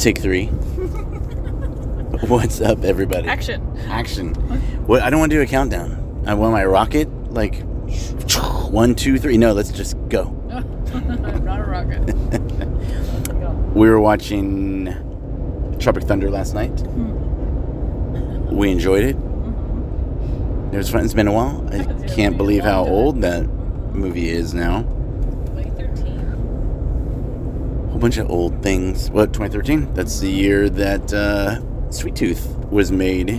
Take three. What's up, everybody? Action. Action. What? I don't want to do a countdown. I want my rocket like one, two, three. No, let's just go. Not a rocket. We were watching Tropic Thunder last night. Hmm. We enjoyed it. Mm-hmm. It was fun. It's been a while. I can't believe how old that movie is now. 2013. whole bunch of old things. What 2013? That's the year that uh, Sweet Tooth was made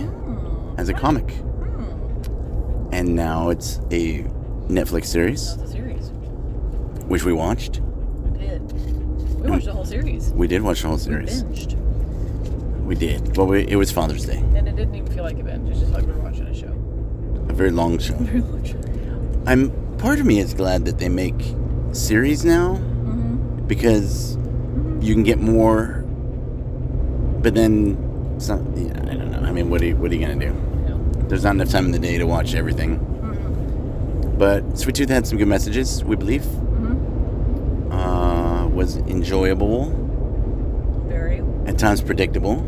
as a comic, Hmm. and now it's a Netflix series, That's a series. which we watched. We did. We watched the whole series. We did watch the whole We series. binged. We did. Well, we, it was Father's Day, And it didn't even feel like a binge. It's just like we were watching a show. a very long show. Very much. I'm part of me is glad that they make series now Mm-hmm. because you can get more. But then, it's not, yeah, I don't know. I mean, what are you, what are you gonna do? There's not enough time in the day to watch everything. Mm-hmm. But Sweet Tooth had some good messages, we believe. Mm-hmm. Uh, was enjoyable, Very. at times predictable.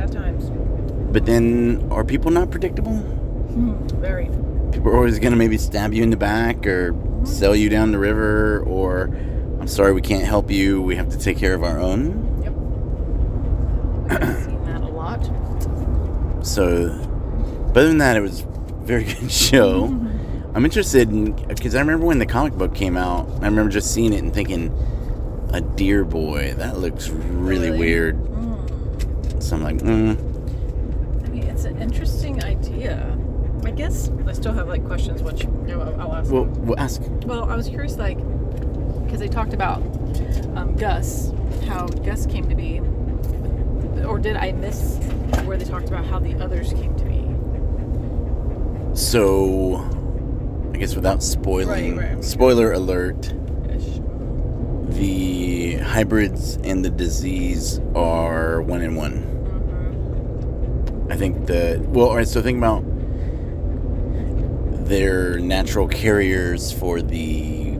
At times. But then, are people not predictable? Mm-hmm. Very. People are always going to maybe stab you in the back or sell you down the river, or I'm sorry, we can't help you. We have to take care of our own. Yep. I've seen that a lot. So, but other than that, it was a very good show. I'm interested in because I remember when the comic book came out. I remember just seeing it and thinking, "A deer boy, that looks really, Really? weird." Mm. So I'm like, mm, I mean, it's an interesting idea. I guess I still have like questions, which you know, I'll ask. "Well, we'll ask." Well, I was curious, like, because they talked about um, Gus, how Gus came to be, or did I miss where they talked about how the others came to be? So, I guess without spoiling, Right, right. spoiler alert: Ish. the hybrids and the disease are one in one. Mm-hmm. I think the well, all right. So think about their natural carriers for the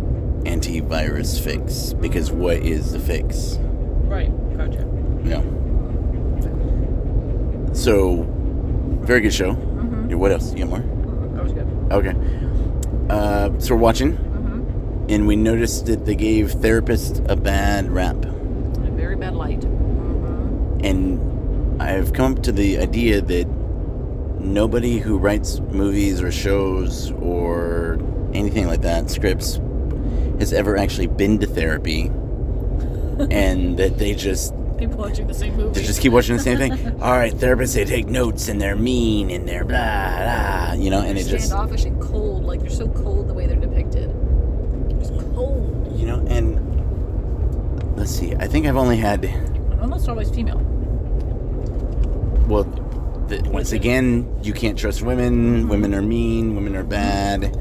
antivirus fix. Because what is the fix? Right. Gotcha. No. So, very good show. Mm-hmm. Yeah, What else? You got more? That was good. Okay. Uh, so we're watching, Mm-hmm. and we noticed that they gave therapists a bad rap. A very bad light. Mm-hmm. And I've come up to the idea that nobody who writes movies or shows or anything like that, scripts, has ever actually been to therapy. and that they just People watching the same movie. they just keep watching the same thing. All right, therapists they take notes and they're mean and they're blah blah, you know, and they're it just standoffish and cold. Like they're so cold the way they're depicted. Just cold. you know, and let's see. I think I've only had And almost always female. well the, once again, you can't trust women. Mm-hmm. Women are mean, women are bad.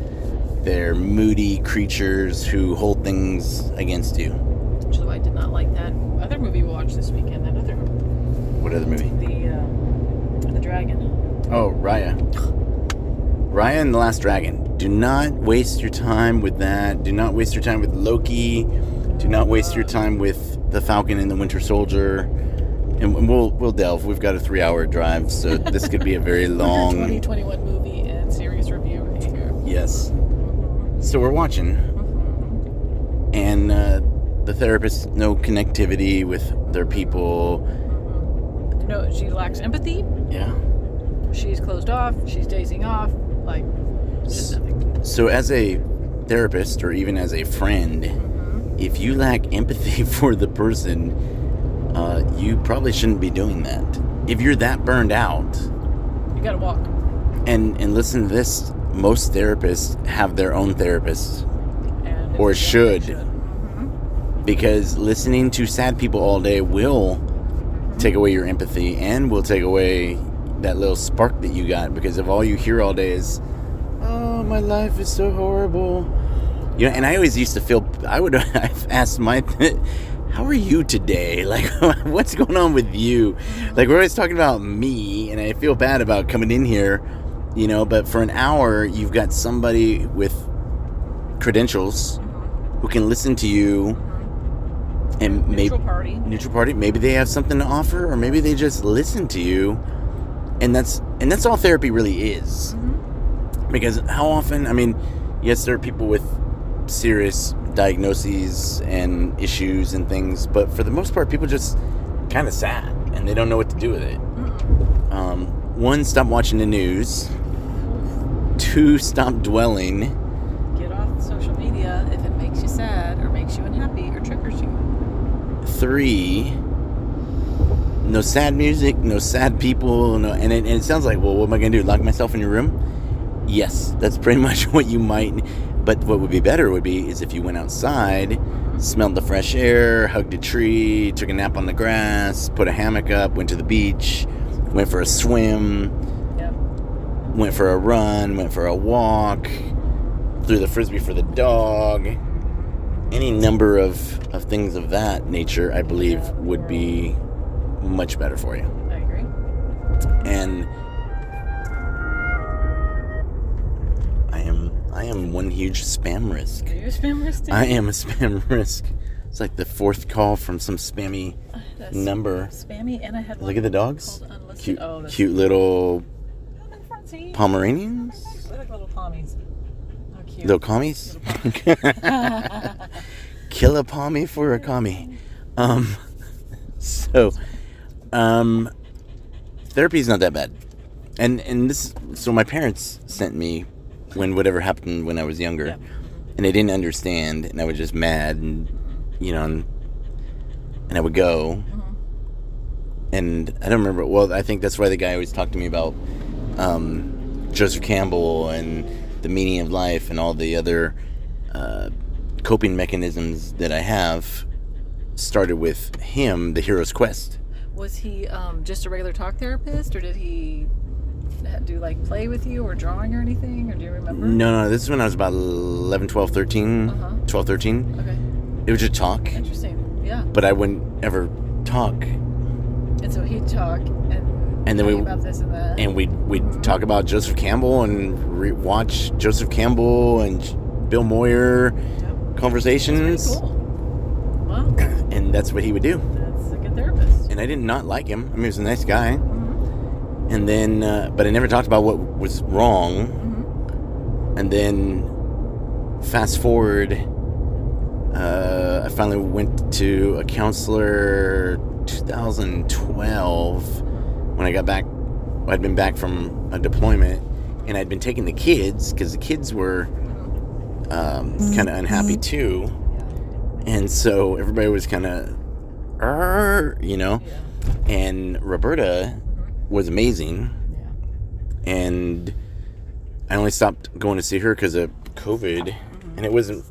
They're moody creatures who hold things against you. Which is why I did not like that other movie we watched this weekend. That other, What other movie? the uh, the dragon. Oh, Raya. Raya and the Last Dragon. Do not waste your time with that. Do not waste your time with Loki. Do not waste your time with the Falcon and the Winter Soldier. And we'll we'll delve. We've got a three-hour drive, so this could be a very long. 2021 movie and series review here. Yes. So we're watching, and uh, the therapist no connectivity with their people. No, she lacks empathy. Yeah. She's closed off. She's dazing off. Like just nothing. So as a therapist, or even as a friend, if you lack empathy for the person, uh, you probably shouldn't be doing that. If you're that burned out, You gotta walk. and and listen to this, most therapists have their own therapist Or you should. don't, because listening to sad people all day will take away your empathy and will take away that little spark that you got because if all you hear all day is oh my life is so horrible you know and i always used to feel i would I've asked my how are you today? Like what's going on with you? Like we're always talking about me and i feel bad about coming in here you know but for an hour you've got somebody with credentials who can listen to you and maybe Neutral party. neutral party maybe they have something to offer or maybe they just listen to you and that's and that's all therapy really is Mhm. because how often i mean yes there are people with serious diagnoses and issues and things but for the most part people just kind of sad and they don't know what to do with it Mm-mm. um, one stop watching the news two stop dwelling Get off social media if it makes you sad or makes you unhappy or triggers you. three no sad music no sad people no and it, and it sounds like well what am i gonna do lock myself in your room yes that's pretty much what you might but what would be better would be is if you went outside smelled the fresh air hugged a tree took a nap on the grass put a hammock up went to the beach went for a swim. Went for a run went for a walk threw the frisbee for the dog. Any number of, of things of that nature i believe would be much better for you. I agree. and i am i am one huge spam risk. Are you a spam risk? i am a spam risk. It's like the fourth call from some spammy That's number. Spammy, and I had look at the dogs. cute oh, cute little Come in front, see? pomeranians They're like little pommies. How cute. little commies kill a pommy for a commie um so um therapy's not that bad and and this so my parents sent me when whatever happened when i was younger Yeah. and i didn't understand and i was just mad and you know and, and i would go Mhm. and i don't remember well i think that's why the guy always talked to me about um, joseph campbell and the meaning of life and all the other uh, coping mechanisms that i have started with him the hero's quest Was he um, just a regular talk therapist, or did he do like play with you, or drawing, or anything, or do you remember? no no this is when i was about 11 12 13 Uh-huh. 12 13 Okay, it was just talk interesting. Yeah. but i wouldn't ever talk And so he'd talk and And then we- this and that. and we'd, we'd talk about joseph campbell and re- watch joseph campbell and bill moyer Yep. conversations That's cool. Wow, and that's what he would do that's a good therapist. and i did not like him i mean he was a nice guy Mhm. and then uh, but i never talked about what was wrong Mhm. and then fast forward uh, i finally went to a counselor 2012 when i got back i'd been back from a deployment and i'd been taking the kids because the kids were um, kind of unhappy too and so everybody was kind of you know and roberta was amazing and I only stopped going to see her because of COVID, and it wasn't.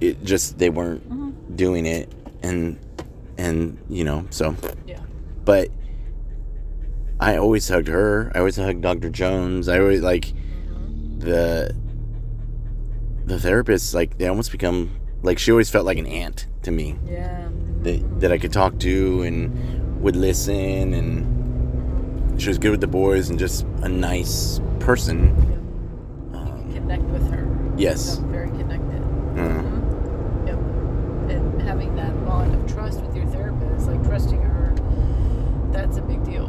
It just they weren't Mhm. doing it, and and you know so. Yeah. But I always hugged her. I always hugged Dr. Jones. I always like the the therapists. Like they almost become like she always felt like an aunt to me Yeah. that that I could talk to and would listen and. She was good with the boys and just a nice person. Um, Connect with her. Yes. Very connected. uh, Yep. And having that bond of trust with your therapist, like trusting her, that's a big deal.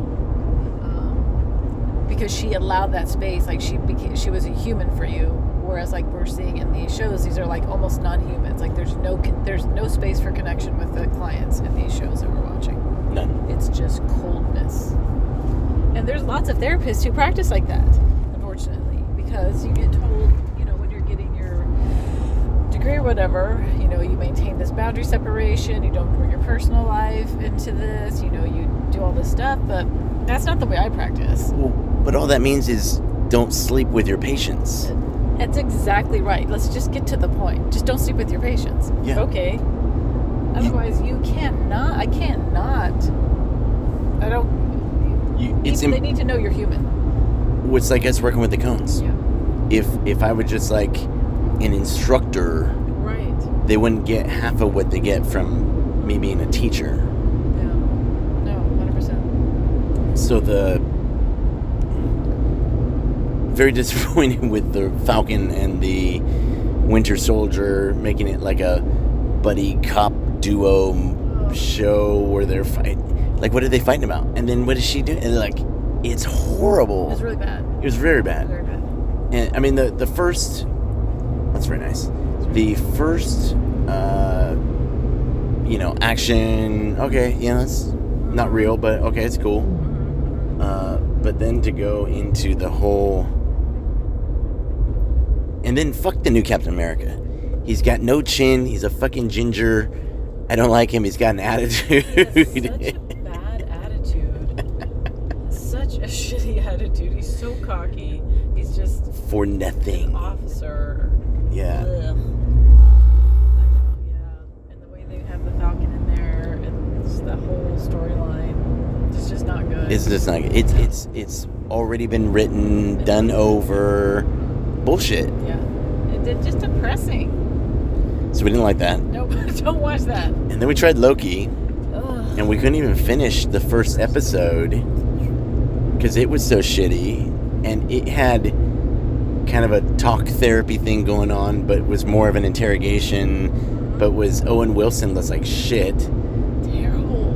Because she allowed that space, like she became, she was a human for you. Whereas, like we're seeing in these shows, these are like almost non-humans. Like there's no there's no space for connection with the clients in these shows that we're watching. none. It's just coldness. And there's lots of therapists who practice like that, unfortunately, because you get told, you know, when you're getting your degree or whatever, you know, you maintain this boundary separation, you don't bring your personal life into this, you know, you do all this stuff, but that's not the way I practice. Well, but all that means is don't sleep with your patients. That's exactly right. Let's just get to the point. Just don't sleep with your patients. Yeah. Okay. Otherwise, you cannot, I cannot, I don't, You, it's people, they need to know you're human. it's like us working with the cones. Yeah. If if I were just like an instructor, Right. they wouldn't get half of what they get from me being a teacher. Yeah. No, 100%. So the very disappointed with the Falcon and the Winter Soldier making it like a buddy cop duo show where they're fighting. Like, what are they fighting about? And then what is she doing? And like, it's horrible. It was really bad. It was very bad. Very bad. And I mean, the the first. That's very nice. The first, uh, you know, action. Okay, yeah, that's not real, but okay, it's cool. Uh, but then to go into the whole, and then fuck the new Captain America. He's got no chin. He's a fucking ginger. I don't like him. He's got an attitude. Such a bad attitude. Such a shitty attitude. He's so cocky. He's just For nothing. officer. Yeah. Know, yeah. And the way they have the Falcon in there, and just that whole storyline, it's just not good. It's just not. It's it's it's already been written, done over. Bullshit. yeah. It's just depressing. So we didn't like that. Nope, don't watch that. And then we tried Loki, Ugh. and we couldn't even finish the first episode because it was so shitty, and it had kind of a talk therapy thing going on, but was more of an interrogation. But was Owen Wilson was like shit. Terrible.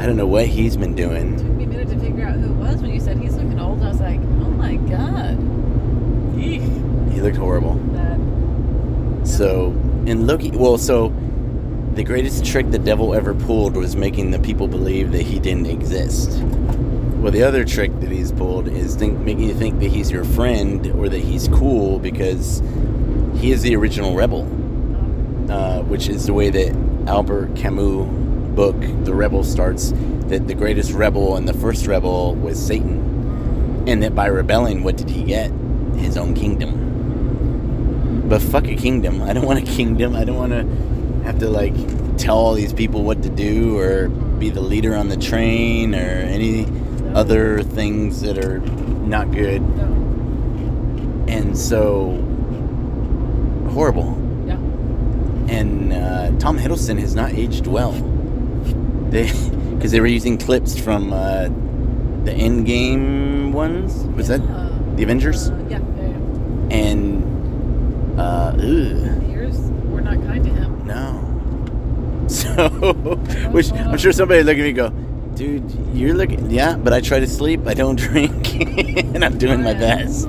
I don't know what he's been doing. took me a minute to figure out who it was when you said he's looking old. I was like, oh my god. Eek. He looked horrible. So in Loki, well, so the greatest trick the devil ever pulled was making the people believe that he didn't exist. Well, the other trick that he's pulled is think, making you think that he's your friend or that he's cool because he is the original rebel, uh, which is the way that Albert Camus' book, The Rebel, starts. That the greatest rebel and the first rebel was Satan, and that by rebelling, what did he get? His own kingdom. But fuck a kingdom. I don't want a kingdom. I don't want to have to like tell all these people what to do or be the leader on the train or any other things that are not good. No. And so horrible. Yeah. And uh, Tom Hiddleston has not aged well. They because they were using clips from uh, the Endgame ones. Was that the Avengers? uh, yeah. And uh, years were not kind to him. No. So, which I'm sure somebody look at me and go, dude, you're looking, yeah, but I try to sleep, I don't drink, and I'm doing my best.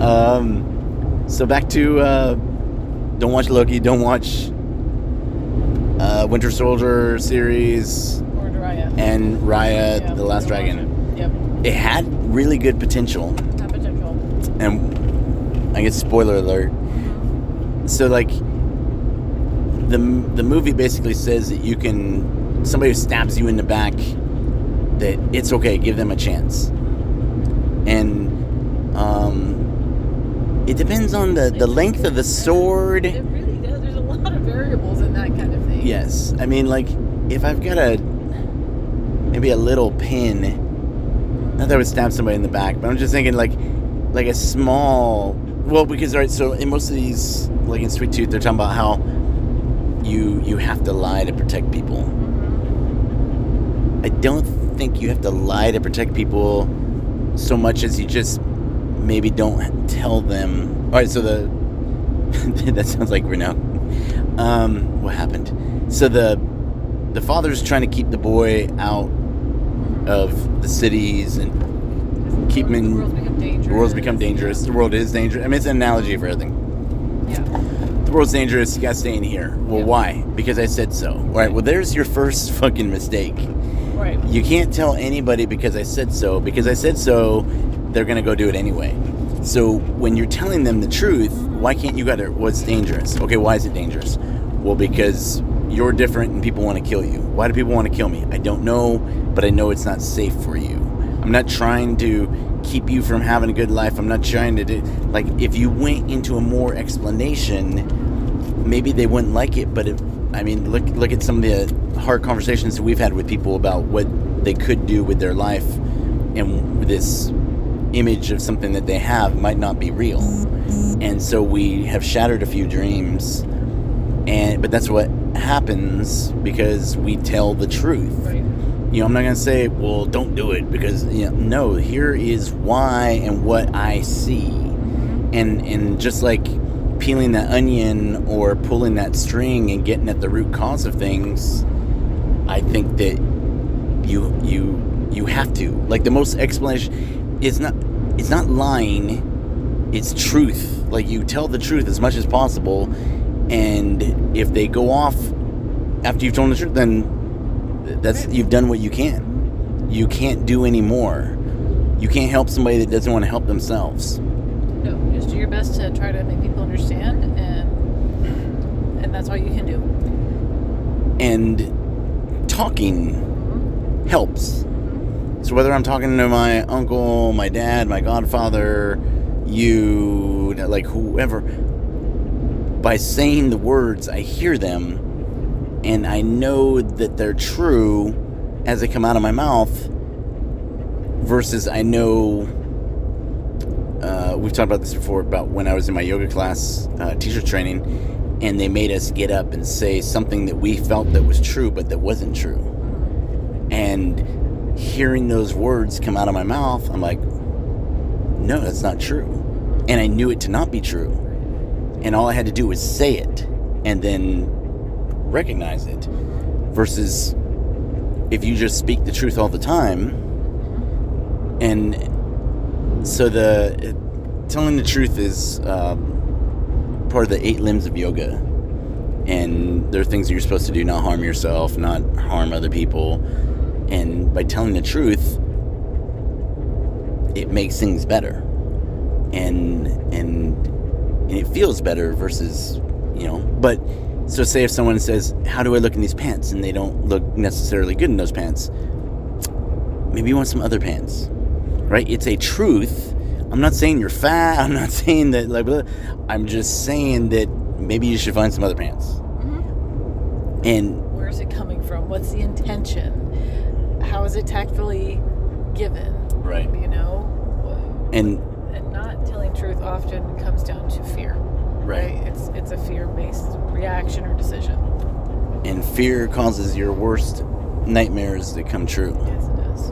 um, so back to, uh, don't watch Loki, don't watch uh, Winter Soldier series Or Raya. and Raya, Yeah, The Last don't watch Dragon. it. Yep. It had really good potential, potential. and I guess spoiler alert. So like the the movie basically says that you can somebody who stabs you in the back that it's okay, give them a chance. And um it depends on the the length of the sword. It really does. There's a lot of variables in that kind of thing. Yes. I mean like if I've got a maybe a little pin not that I would stab somebody in the back, but I'm just thinking like like a small well because right so in most of these like in Sweet Tooth they're talking about how you you have to lie to protect people. I don't think you have to lie to protect people so much as you just maybe don't tell them. All right, so the that sounds like we're now. Um, what happened? So the the father's trying to keep the boy out of the cities and keep in. The world's become dangerous. The world's become dangerous. The world is dangerous. I mean, it's an analogy for everything. Yeah. The world's dangerous. You gotta stay in here. Well, Yeah. why? Because I said so. All right. Well, there's your first fucking mistake. Right. You can't tell anybody because I said so. Because I said so, they're gonna go do it anyway. So when you're telling them the truth, why can't you go to what's dangerous? Okay, why is it dangerous? Well, because you're different and people want to kill you. Why do people want to kill me? I don't know, but I know it's not safe for you. I'm not trying to keep you from having a good life. I'm not trying to do like if you went into a more explanation, maybe they wouldn't like it, but if, I mean, look look at some of the hard conversations that we've had with people about what they could do with their life, and this image of something that they have might not be real, and so we have shattered a few dreams, and but that's what happens because we tell the truth. Right. You know, I'm not gonna say, well, don't do it because you know, no. Here is why and what I see, and and just like peeling that onion or pulling that string and getting at the root cause of things, I think that you you you have to. Like the most explanation is not it's not lying, it's truth. Like you tell the truth as much as possible and if they go off after you've told the truth then that's you've done what you can. You can't do any more. You can't help somebody that doesn't want to help themselves. No, just do your best to try to make people understand, and and that's all you can do. And talking mm-hmm. helps. Mm-hmm. So whether I'm talking to my uncle, my dad, my godfather, you, like whoever, by saying the words, I hear them, and I know that they're true as they come out of my mouth. Versus, I know uh, we've talked about this before about when I was in my yoga class, uh, teacher training, and they made us get up and say something that we felt that was true, but that wasn't true. And hearing those words come out of my mouth, I'm like, no, that's not true. And I knew it to not be true. And all I had to do was say it and then recognize it. Versus if you just speak the truth all the time, and so the telling the truth is um, part of the eight limbs of yoga and there are things that you're supposed to do not harm yourself not harm other people and by telling the truth it makes things better and and, and it feels better versus you know but so say if someone says how do i look in these pants and they don't look necessarily good in those pants maybe you want some other pants right it's a truth i'm not saying you're fat i'm not saying that like blah. i'm just saying that maybe you should find some other pants mm-hmm. and Where's it coming from? What's the intention? How is it tactfully given? right You know, and and not telling truth often comes down to fear. Right. It's it's a fear-based reaction or decision. and fear causes your worst nightmares to come true Yes, it does.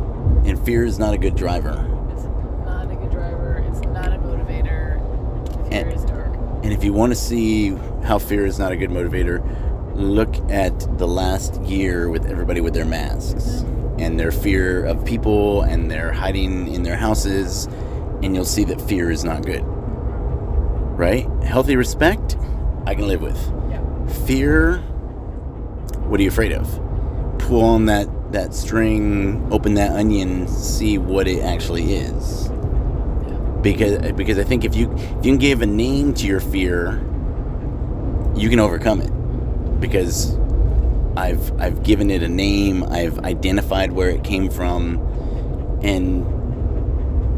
and fear is not a good driver It's not a good driver. It's not a motivator. Fear And- is dark. And if you want to see how fear is not a good motivator, look at the last year with everybody with their masks mm-hmm. and their fear of people and their hiding in their houses, and you'll see that fear is not good. Right? Healthy respect, I can live with. Yeah. Fear, what are you afraid of? Pull on that, that string, open that onion, see what it actually is because because I think if you if you can give a name to your fear, you can overcome it. Because I've I've given it a name, I've identified where it came from, and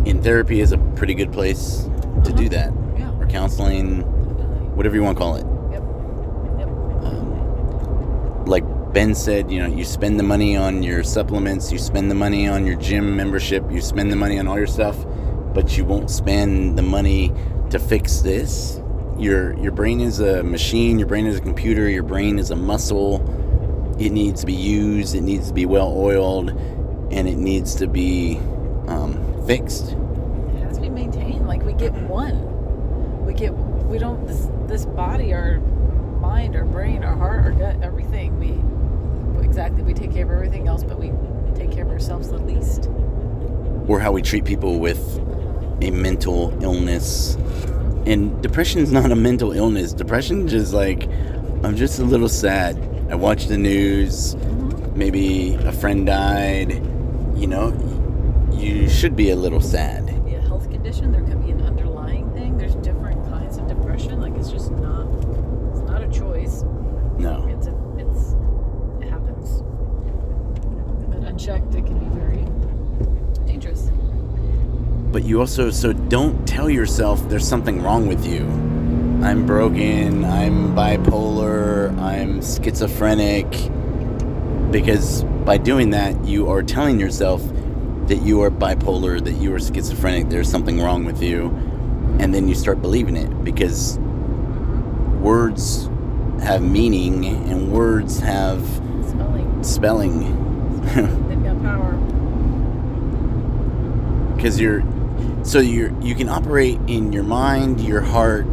in therapy is a pretty good place to do uh-huh. that. Or counseling, whatever you want to call it. Yep. Yep. Um, like Ben said, you know, you spend the money on your supplements, you spend the money on your gym membership, you spend the money on all your stuff, but you won't spend the money to fix this. Your your brain is a machine, your brain is a computer, your brain is a muscle. It needs to be used, it needs to be well oiled, and it needs to be um, fixed. It has to be maintained. Like we get one. We don't this this body, our mind, our brain, our heart, our gut, everything. We exactly we take care of everything else, but we take care of ourselves the least. Or how we treat people with a mental illness. And depression is not a mental illness. Depression is like, I'm just a little sad. I watch the news. Maybe a friend died. You know, you should be a little sad. Be a health condition. There could be an underlying thing. There's different kinds of depression. Like it's just not. It's not a choice. No. It's a. It's. It happens. But unchecked, it can be very dangerous. But you also, so don't tell yourself there's something wrong with you. I'm broken, I'm bipolar, I'm schizophrenic. Because by doing that, you are telling yourself that you are bipolar, that you are schizophrenic, there's something wrong with you. And then you start believing it because words have meaning and words have Smelling. spelling. They've got power. because you're so you're you can operate in your mind your heart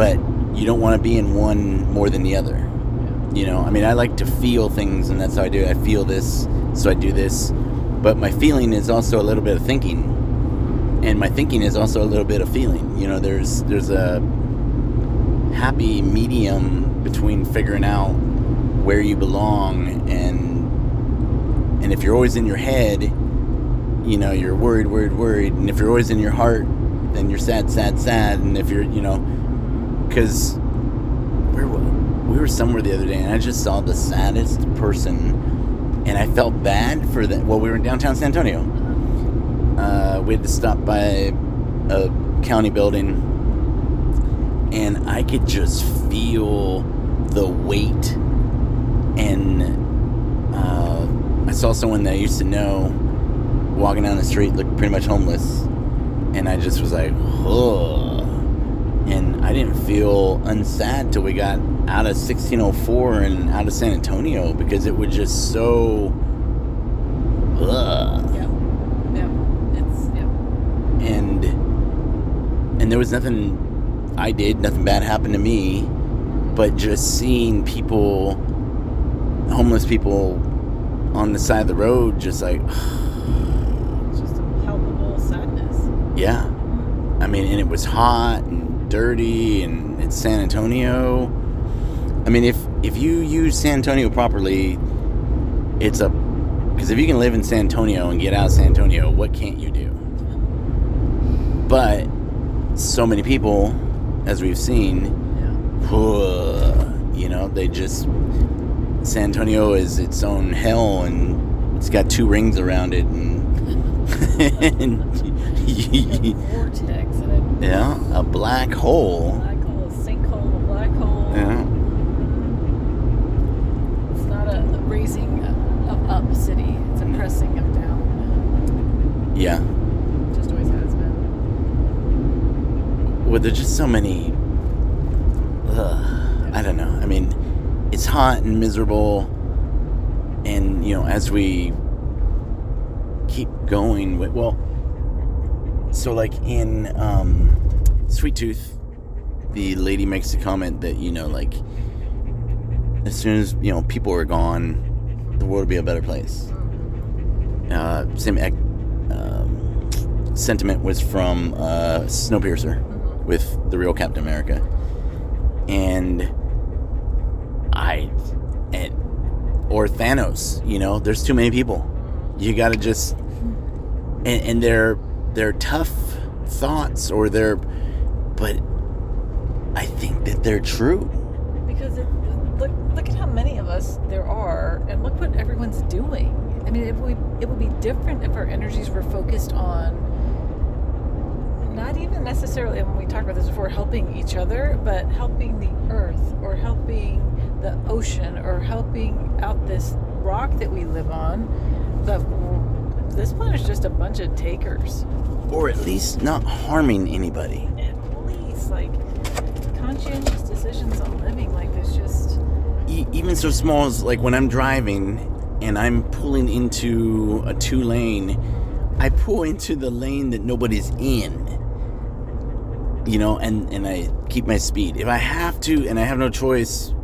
but you don't want to be in one more than the other. You know, I mean, I like to feel things, and that's how I do it. I feel this, so I do this. But my feeling is also a little bit of thinking, and my thinking is also a little bit of feeling. You know, there's there's a happy medium between figuring out where you belong and and if you're always in your head, you know, you're worried, worried, worried, and if you're always in your heart, then you're sad, sad, sad, and if you're, you know, because where were we were somewhere the other day, and I just saw the saddest person, and I felt bad for them. Well, we were in downtown San Antonio. Uh, we had to stop by a county building, and I could just feel the weight. And uh, I saw someone that I used to know walking down the street, looked pretty much homeless, and I just was like, "Ugh." And I didn't feel unsad till we got out of 1604 and out of San Antonio because it was just so. Ugh. Yeah. Yeah. It's yeah. and and there was nothing I did, nothing bad happened to me, but just seeing people, homeless people, on the side of the road, just like, just a palpable sadness. yeah. I mean, and it was hot and dirty, and it's San Antonio. I mean, if if you use San Antonio properly, it's a because if you can live in San Antonio and get out of San Antonio, what can't you do? But so many people, as we've seen, Yeah. you know, they just San Antonio is its own hell, and it's got two rings around it, and, and Vortex and a yeah, a black hole. black hole, a sinkhole, a black hole. Yeah, It's not a raising of up city. It's a mm. pressing of down. yeah. It just always has been. Well, there's just so many. Ugh, I don't know. I mean, it's hot and miserable, and you know, as we keep going, with, well, so like in um, Sweet Tooth, the lady makes a comment that you know, like, as soon as you know people are gone, the world will be a better place. Uh, same ec- um, sentiment was from uh, Snowpiercer with the real Captain America, and I and or Thanos. You know, there's too many people. You got to just and, and they're they're tough thoughts or they're, but I think that they're true. Because it, look, look at how many of us there are, and look what everyone's doing. I mean, it would it would be different if our energies were focused on not even necessarily. And we talked about this before, helping each other, but helping the earth, or helping the ocean, or helping out this rock that we live on. But this is just a bunch of takers. Or at least not harming anybody. At least, like conscientious decisions on living. Like there's just. E- even so small as like when I'm driving and I'm pulling into a two lane, I pull into the lane that nobody's in. You know, and and I keep my speed. If I have to and I have no choice,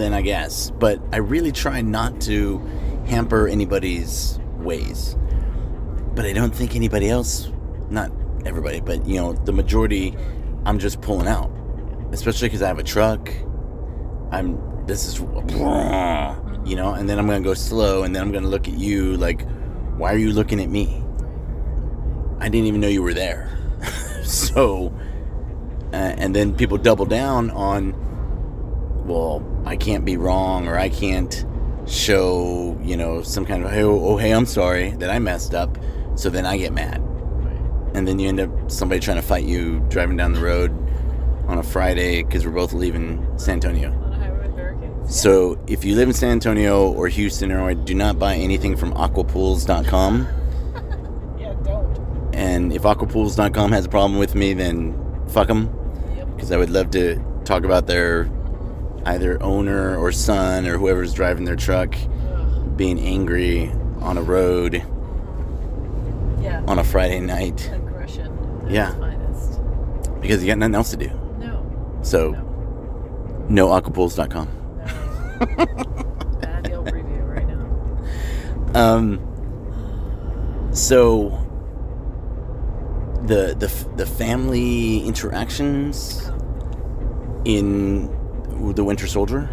then I guess. But I really try not to hamper anybody's ways. But I don't think anybody else, not everybody, but you know, the majority, I'm just pulling out. Especially because I have a truck. I'm this is you know and then i'm gonna go slow and then i'm gonna look at you like why are you looking at me i didn't even know you were there so uh, and then people double down on well i can't be wrong or i can't show you know some kind of hey, oh, oh hey i'm sorry that i messed up so then i get mad and then you end up somebody trying to fight you driving down the road on a friday because we're both leaving san antonio on a highway with so if you live in San Antonio or Houston, Illinois, do not buy anything from aquapools.com. Yeah, don't. And if aquapools.com has a problem with me, then fuck them. Yep. Because I would love to talk about their either owner or son or whoever's driving their truck being angry on a road Yeah. on a Friday night Aggression. Yeah. finest. because you got nothing else to do. No. So, No. noacapults.com. No. Bad Yelp review right now. Um, so the the the family interactions in the Winter Soldier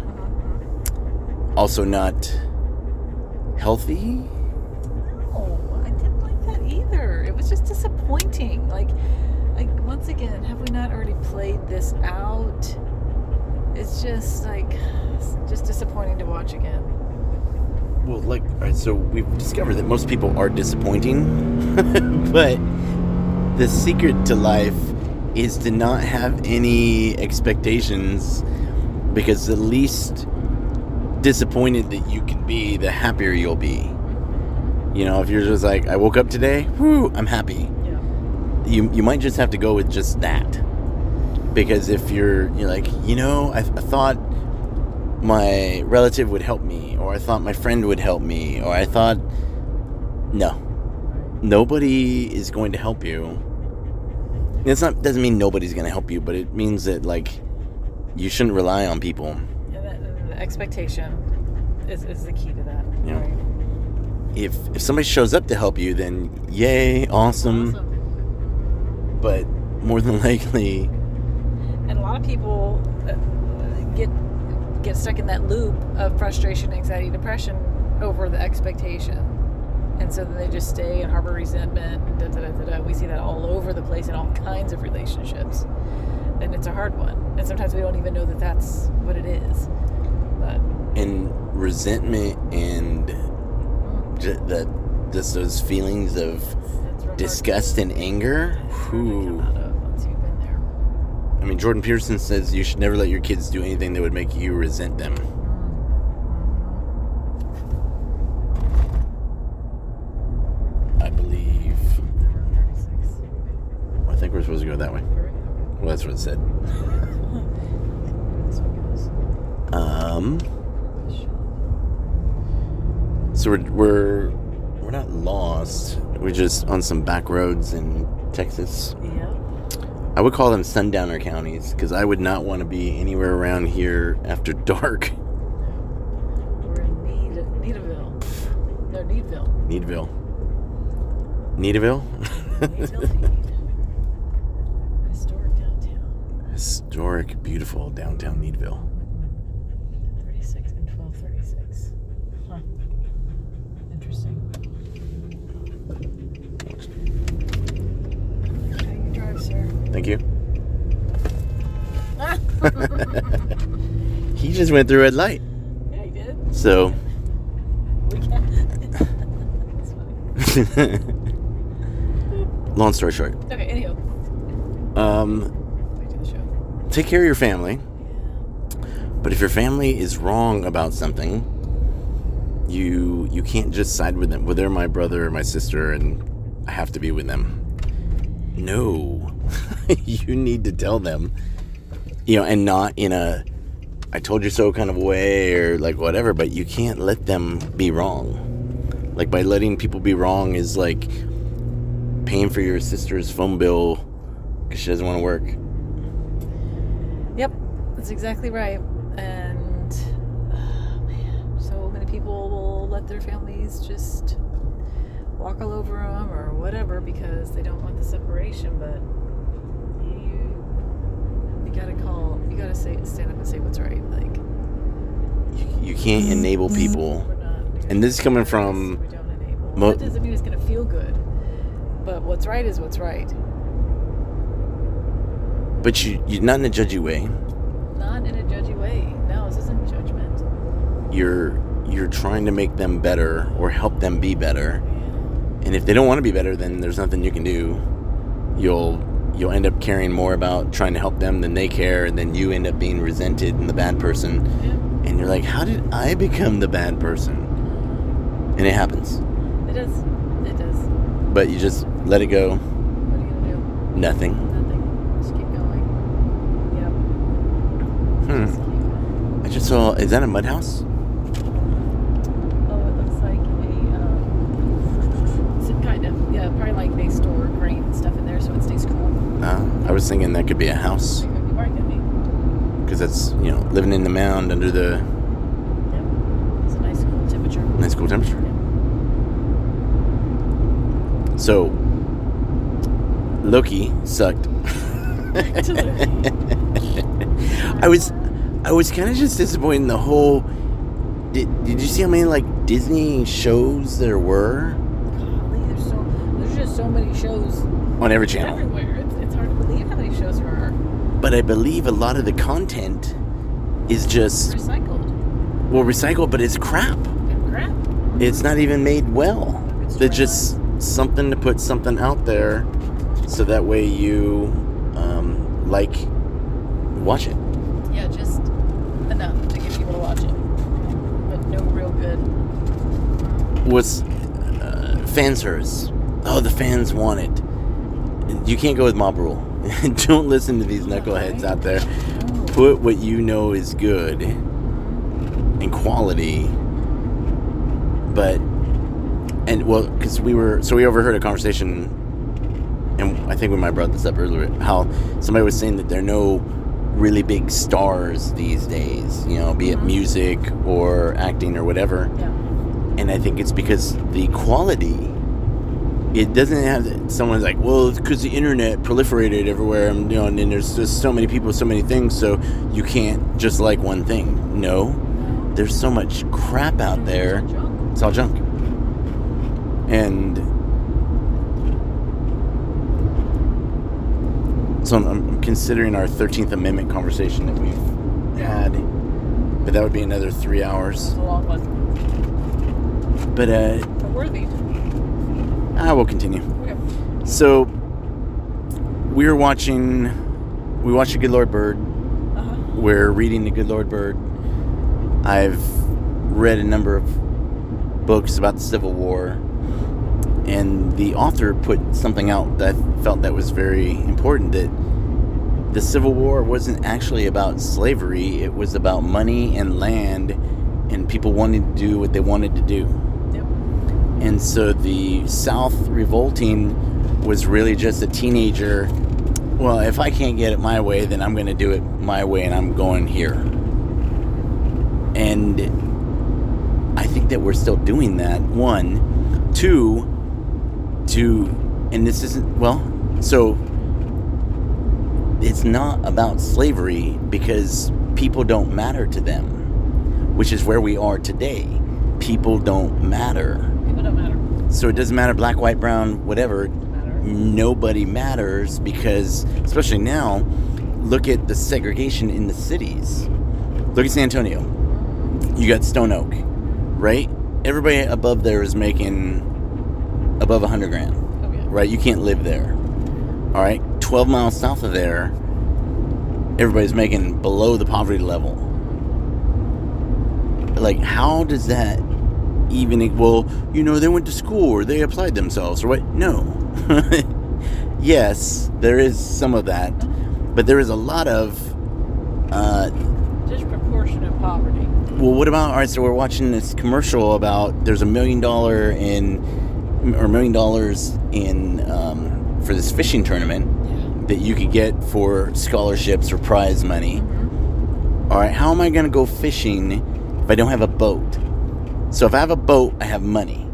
also not healthy. No, I didn't like that either. It was just disappointing. Like, like once again, have we not already played this out? It's just like, it's just disappointing to watch again. Well, like, all right, so we've discovered that most people are disappointing, but the secret to life is to not have any expectations because the least disappointed that you can be, the happier you'll be. You know, if you're just like, I woke up today, whoo, I'm happy. Yeah. You, you might just have to go with just that. Because if you're, you're like, you know, I, I thought my relative would help me, or I thought my friend would help me, or I thought, no, nobody is going to help you. It's not doesn't mean nobody's going to help you, but it means that like you shouldn't rely on people. The expectation is, is the key to that. Yeah. Right. If if somebody shows up to help you, then yay, awesome. Awesome. But more than likely, And a lot of people uh, get get stuck in that loop of frustration, anxiety, depression over the expectation. And so then they just stay and harbor resentment. Da, da, da, da, da. We see that all over the place in all kinds of relationships. And it's a hard one. And sometimes we don't even know that that's what it is. But and resentment and mm-hmm. ju- the just those feelings of that's real hard disgust and anger. hard to come Whew. out of once you've been there. I mean, Jordan Peterson says you should never let your kids do anything that would make you resent them. Mm-hmm. I believe. I think we're supposed to go that way. Well, that's what it said. This one goes. Um. So we're we're we're not lost. We're just on some back roads in Texas. Yeah. I would call them sundowner counties because I would not want to be anywhere around here after dark. We're in Need Needville. No, Needville. Needville. Needville? Needville Feed. Historic downtown. Historic, beautiful downtown Needville. 36 and 1236. Huh. Interesting. How you drive, sir? Thank you. He just went through red light. yeah, you did. So, We can. Long story short, Okay, anywho. um, Back to the show. Take care of your family. But if your family is wrong about something, you you can't just side with them. Well, they're my brother or my sister, and I have to be with them. No, you need to tell them, you know, and not in a "I told you so" kind of way or like whatever. But you can't let them be wrong. Like by letting people be wrong is like paying for your sister's phone bill because she doesn't want to work. Yep, that's exactly right. And oh man, so many people will let their families just walk all over them or whatever because they don't want the separation. But you, you gotta call. You gotta say, stand up and say what's right. Like You, you can't mm-hmm. enable mm-hmm. people. And this is coming from We mo- that doesn't mean it's gonna feel good. But what's right is what's right. But you, you're not in a judgy way. Not in a judgy way. No, this isn't judgment. You're you're trying to make them better or help them be better. And if they don't want to be better, then there's nothing you can do. You'll you'll end up caring more about trying to help them than they care, and then you end up being resented and the bad person. Yeah. And you're like, how did I become the bad person? And it happens. It does. It does. But you just let it go. What are you gonna do? Nothing. Nothing. Just keep going. Yep. Hmm. Just keep going. I just saw. Is that a mud house? Oh, it looks like a um, some kind of yeah, probably like they store grain and stuff in there so it stays cool. Uh, I was thinking that could be a house. It could be, or it could be. that's you know living in the mound under the Yep. It's a nice cool temperature. nice cool temperature. So Loki sucked. I was I was kind of just disappointed in the whole. Did, did you see how many like Disney shows there were Golly, there's so there's just so many shows on every channel? everywhere. It's, it's hard to believe how many shows there are But I believe a lot of the content is just recycled well recycled, but it's crap. and crap. It's not even made well. It's They're dry. just something to put something out there, so that way you um, like watch it. Yeah, just enough to get people to watch it, but no real good. What's uh, fan service? Oh, the fans want it. You can't go with mob rule. Don't listen to these knuckleheads out there. Put what you know is good and quality, but and well, because we were so we overheard a conversation, and I think we might have brought this up earlier. How somebody was saying that there are no really big stars these days. You know, be it Mhm. music or acting or whatever Yeah. and I think it's because the quality. It doesn't have. Someone's like, well, because the internet proliferated everywhere, and you know, and then there's just so many people, so many things, so you can't just like one thing. No, there's so much crap out there. It's all junk. It's all junk. And so I'm, I'm considering our 13th Amendment conversation that we've had, but that would be another three hours. It's a long one, But uh, but worthy. I will continue. Okay. So we were watching. We watched The Good Lord Bird. Uh-huh. We're reading The Good Lord Bird. I've read a number of books about the Civil War, and the author put something out that I felt that was very important. That the Civil War wasn't actually about slavery; it was about money and land, and people wanting to do what they wanted to do. And so the South revolting was really just a teenager. Well, if I can't get it my way, then I'm going to do it my way and I'm going here. And I think that we're still doing that. One. Two, and this isn't, well, so it's not about slavery because people don't matter to them, which is where we are today. People don't matter. Don't matter. So it doesn't matter black, white, brown, whatever. Matter. Nobody matters because, especially now, look at the segregation in the cities. Look at San Antonio. You got Stone Oak, right? Everybody above there is making above a hundred grand, Oh yeah. right? You can't live there. All right, twelve miles south of there, everybody's making below the poverty level. Like, how does that even well you know they went to school or they applied themselves or what no yes there is some of that but there is a lot of uh, Disproportionate poverty. well what about all right so we're watching this commercial about there's a million dollar in or a million dollars in um, for this fishing tournament Yeah. that you could get for scholarships or prize money Mm-hmm. all right how am i going to go fishing if i don't have a boat so if I have a boat, I have money.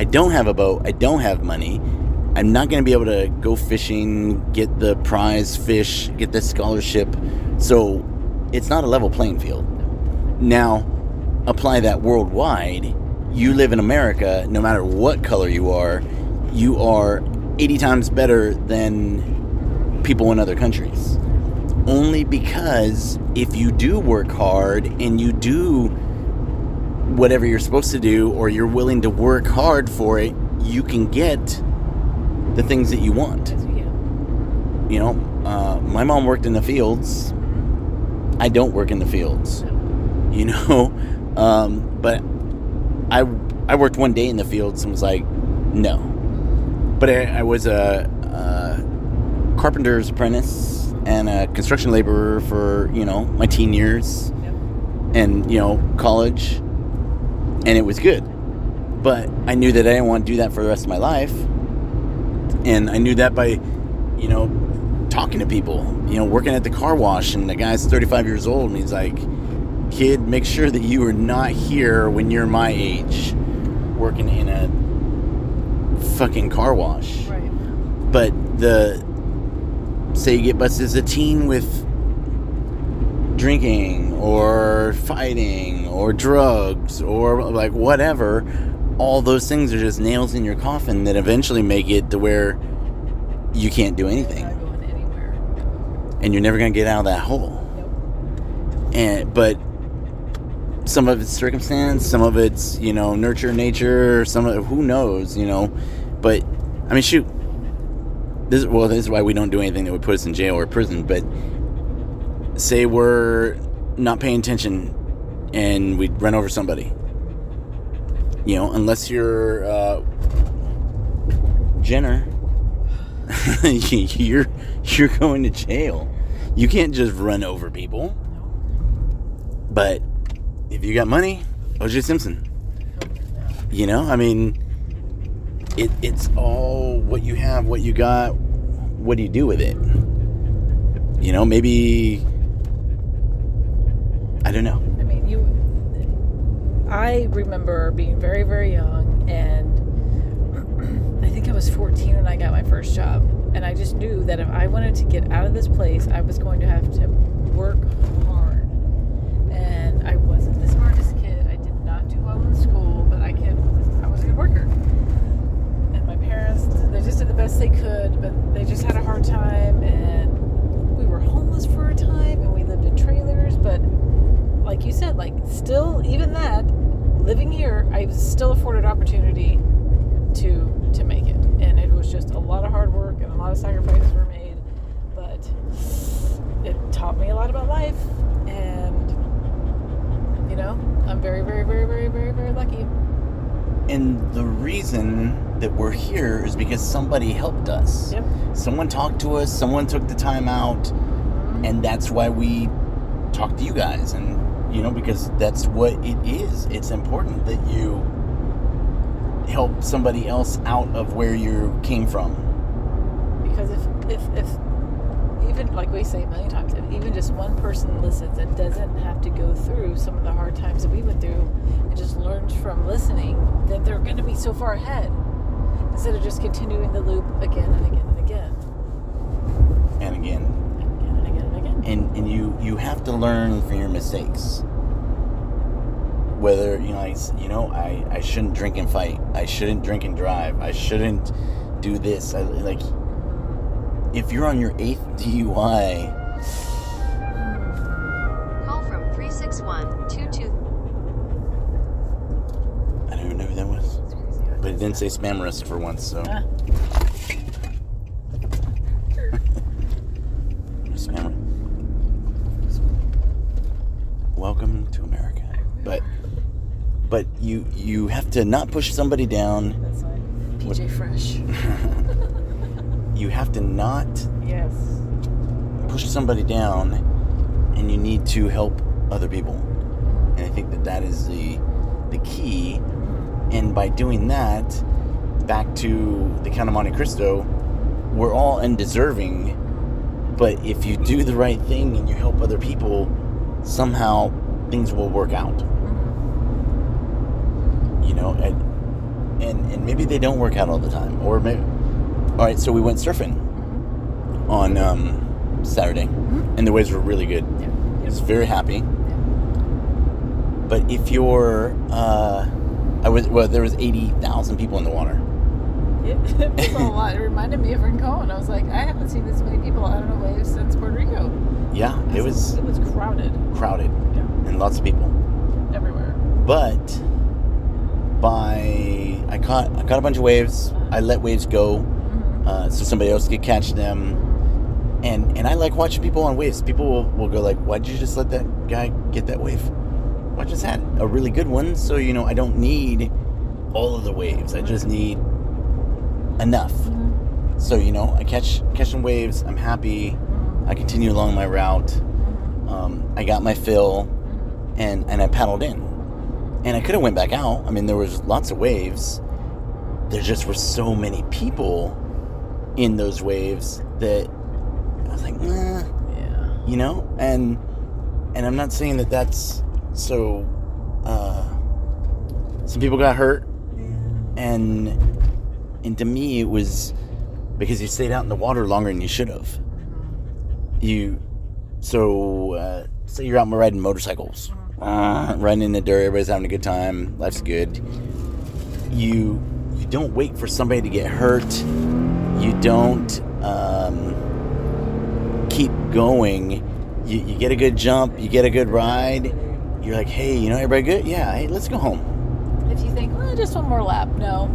I don't have a boat, I don't have money. I'm not going to be able to go fishing, get the prize fish, get the scholarship. So it's not a level playing field. Now, apply that worldwide. You live in America, no matter what color you are, you are 80 times better than people in other countries. Only because if you do work hard and you do whatever you're supposed to do or you're willing to work hard for it, you can get the things that you want. You know, uh, my mom worked in the fields. I don't work in the fields. You know, um, but I I worked one day in the fields and was like, no. But I, I was a, a carpenter's apprentice and a construction laborer for you know my teen years Yep. and you know college and it was good but i knew that i didn't want to do that for the rest of my life and i knew that by you know talking to people, you know, working at the car wash, and the guy's 35 years old, and he's like, "Kid, make sure that you are not here when you're my age, working in a fucking car wash." Right. But the say you get busted as a teen with drinking or fighting or drugs or like whatever, all those things are just nails in your coffin that eventually make it to where you can't do anything Not going anywhere. and you're never going to get out of that hole. And but some of it's circumstance, some of it's you know nurture, nature, some of who knows, you know. But I mean, shoot, this well, this is why we don't do anything that would put us in jail or prison. But say we're not paying attention and we'd run over somebody, you know, unless you're uh, Jenner, you're you're going to jail. You can't just run over people. But if you got money, OJ Simpson. You know, I mean, it, it's all what you have, what you got, what do you do with it? You know, maybe. I don't know. I remember being very, very young, and I think I was 14 when I got my first job. And I just knew that if I wanted to get out of this place, I was going to have to work hard. And I wasn't the smartest kid. I did not do well in school, but I could. I was a good worker. And my parents, they just did the best they could, but they just had a hard time. And we were homeless for a time, and we lived in trailers, but like you said, like still even that, living here, I was still afforded opportunity to to make it, and it was just a lot of hard work and a lot of sacrifices were made, but it taught me a lot about life, and you know, I'm very, very, very, very, very, very lucky. And the reason that we're here is because somebody helped us. Yep. Someone talked to us, someone took the time out, mm-hmm. and that's why we talk to you guys. And, you know, because that's what it is. It's important that you help somebody else out of where you came from. Because if if if even like we say a million times, if even just one person listens and doesn't have to go through some of the hard times that we went through and just learns from listening, then they're going to be so far ahead instead of just continuing the loop again and again and again And again, and again and and again. and and you you have to learn from your mistakes. Whether you know I, s- you know I, I shouldn't drink and fight. I shouldn't drink and drive. I shouldn't do this. I, like if you're on your eighth dui Call from 36122. i don't even know who that was. But it didn't say spam risk for once so Ah, spam welcome to america but but you you have to not push somebody down. That's like PJ Fresh. you have to not yes. push somebody down and you need to help other people. And i think that that is the the key. And by doing that back to the count of monte cristo we're all undeserving. But if you do the right thing and you help other people somehow things will work out you know and and, and maybe they don't work out all the time or maybe all right so we went surfing on um, saturday and the waves were really good Yeah. I was very happy. But if you're, uh, I was well, there was eighty thousand people in the water. It, it was a lot. It reminded me of Rincon. I was like, I haven't seen this many people out on a wave since Puerto Rico. Yeah, it was It was crowded. crowded Yeah, and lots of people. everywhere. But by I caught I caught a bunch of waves. I let waves go Mhm. uh, so somebody else could catch them. And and I like watching people on waves. People will, will go like, "Why'd you just let that guy get that wave?" Well, I just had a really good one, so you know I don't need all of the waves. I just need enough. Mhm. So you know, I catch catch some waves. I'm happy. I continue along my route. Um, I got my fill, and and I paddled in. And I could have went back out. I mean, there was lots of waves. There just were so many people in those waves that I was like, nah, Yeah. you know, and and I'm not saying that that's so. Uh, some people got hurt, and and to me it was because you stayed out in the water longer than you should have. You so uh, say you're out riding motorcycles, uh, in the dirt, everybody's having a good time, life's good. You you don't wait for somebody to get hurt. You don't um, keep going. You, you get a good jump, you get a good ride. You're like, hey, you know, everybody good? Yeah, hey, let's go home. If you think, well, just one more lap, no,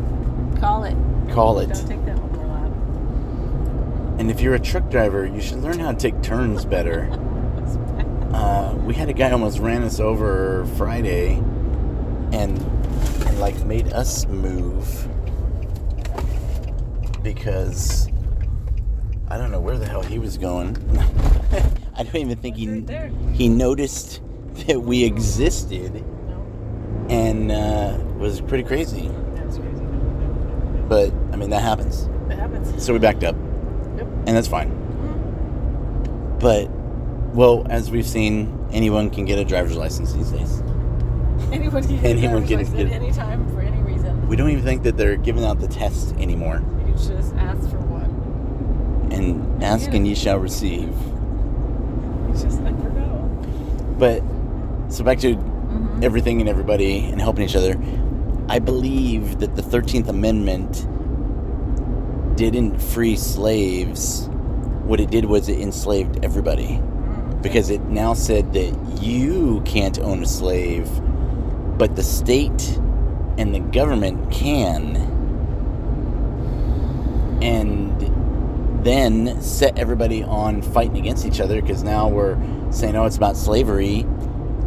call it. Call it. Don't take that one more lap. And if you're a truck driver, you should learn how to take turns better. Uh, we had a guy almost ran us over Friday, and, and like made us move because I don't know where the hell he was going. I don't even think he Right he noticed that we existed, No, and uh, was pretty crazy. that's crazy. But I mean that happens. It happens. So we backed up, Yep. and that's fine. But, well, as we've seen, anyone can get a driver's license these days. Anyone can get Anyone a driver's can license get- at any time for any reason. We don't even think that they're giving out the test anymore. You just ask for one. And ask and ye shall receive. You just never know. But, so back to Mhm. everything and everybody and helping each other. I believe that the 13th Amendment didn't free slaves. What it did was it enslaved everybody. Because it now said that you can't own a slave, but the state and the government can. And then set everybody on fighting against each other because now we're saying, oh, it's about slavery.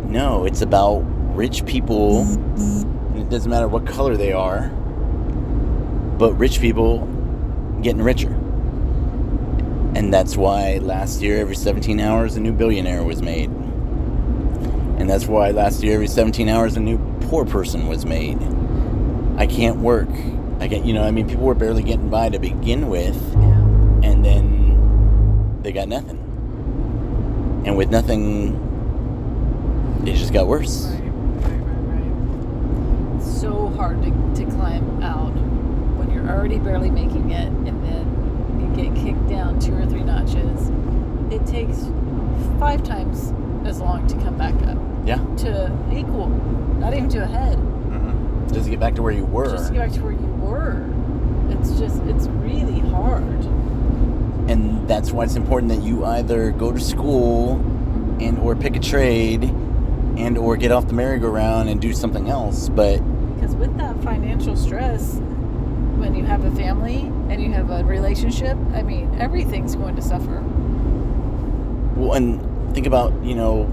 No, it's about rich people, and it doesn't matter what color they are, but rich people getting richer. And that's why last year, every 17 hours, a new billionaire was made. And that's why last year, every 17 hours, a new poor person was made. I can't work. I get, you know, I mean, people were barely getting by to begin with, and then they got nothing. And with nothing, it just got worse. Right, right, right, right. It's so hard to, to climb out when you're already barely making it and get kicked down two or three notches. It takes five times as long to come back up Yeah. to equal, not even to a head, Mm-hmm. Just to get back to where you were. just to get back to where you were. It's just, it's really hard. and that's why it's important that you either go to school and or pick a trade and or get off the merry-go-round and do something else but Because with that financial stress, when you have a family and you have a relationship, I mean, everything's going to suffer. well and think about you know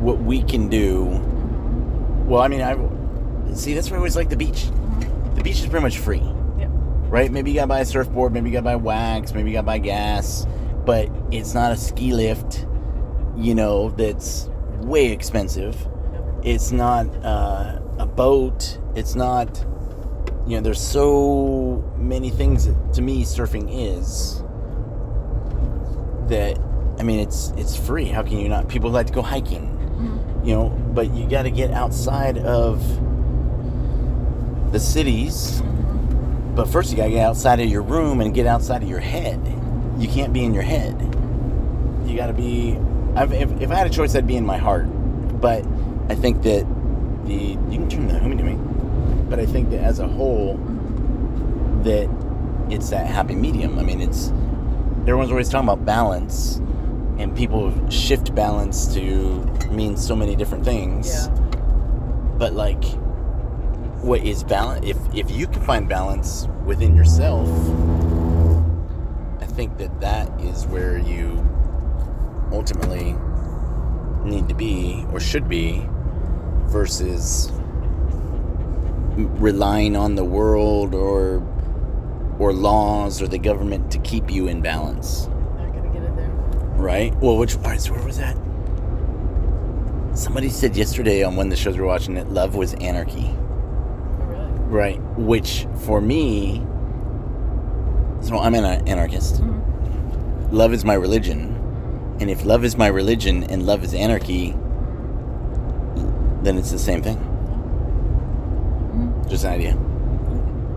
what we can do. Well i mean i see that's why i always like the beach. The beach is pretty much free. Yep. right? Maybe you gotta buy a surfboard maybe you gotta buy wax maybe you gotta buy gas but it's not a ski lift you know that's way expensive. It's not uh, a boat. It's not you know there's so many things that, to me surfing is that i mean it's it's free. How can you not? People like to go hiking mm-hmm. you know but you got to get outside of the cities. Mm-hmm. But first you got to get outside of your room and get outside of your head. You can't be in your head. You got to be I've, if, if i had a choice i'd be in my heart. But i think that the you can turn the homie to me but i think that as a whole that it's that happy medium i mean it's everyone's always talking about balance and people shift balance to mean so many different things Yeah. but like what is balance if if you can find balance within yourself i think that that is where you ultimately need to be or should be versus relying on the world or or laws or the government to keep you in balance Not gonna get it there. right well which all right so where was that somebody said yesterday on one of the shows we were watching that love was anarchy Oh, really? Right. Which for me, so I'm an anarchist. Mm-hmm. love is my religion, and if love is my religion and love is anarchy, then it's the same thing. Just an idea.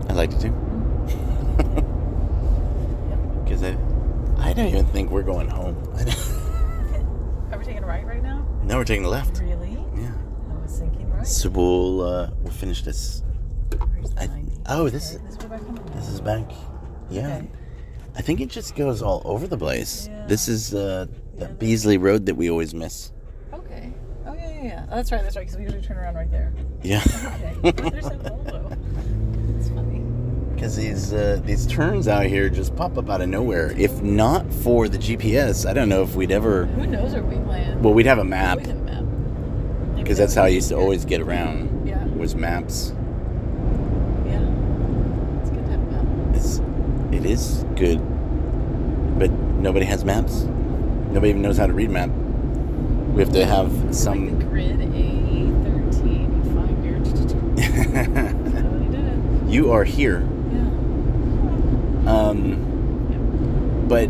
I liked it too. Because I, I don't even think we're going home. Are we taking a right right now? now we're taking the left. Really? Yeah. I was thinking right. So we'll uh, we'll finish this. I, oh, this Okay, is this is back. Yeah. Okay. I think it just goes all over the place. Yeah. This is uh, the Yeah. Beasley Road that we always miss. Yeah. Oh, that's right. That's right. Because we usually turn around right there. Yeah. Okay. There's that Volvo. It's funny. Because these uh, these turns out here just pop up out of nowhere. If not for the GPS, I don't know if we'd ever. Who knows where we land? Well, we'd have a map have a map. Because that's how I used to always get around. Yeah. Was maps. Yeah. It's good to have a map. It's it is good, but nobody has maps. Nobody even knows how to read map. We have to have some. The A13. You find your. Nobody did it. you are here. Yeah. Um, but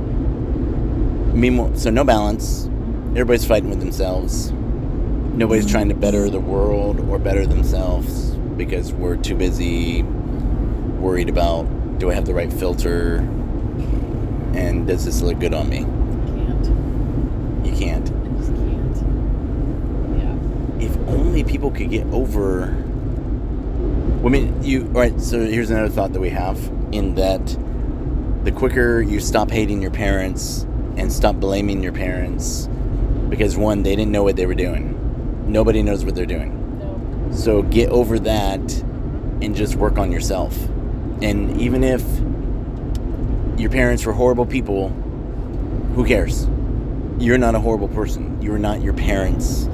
meanwhile, so no balance. Everybody's fighting with themselves. Nobody's trying to better the world or better themselves because we're too busy worried about do I have the right filter and does this look good on me? Can't. You can't. I just can't. People could get over. Well, I mean, you. All right. So here's another thought that we have in that the quicker you stop hating your parents and stop blaming your parents, because one, they didn't know what they were doing. Nobody knows what they're doing. No. So get over that and just work on yourself. And even if your parents were horrible people, who cares? You're not a horrible person. You're not your parents.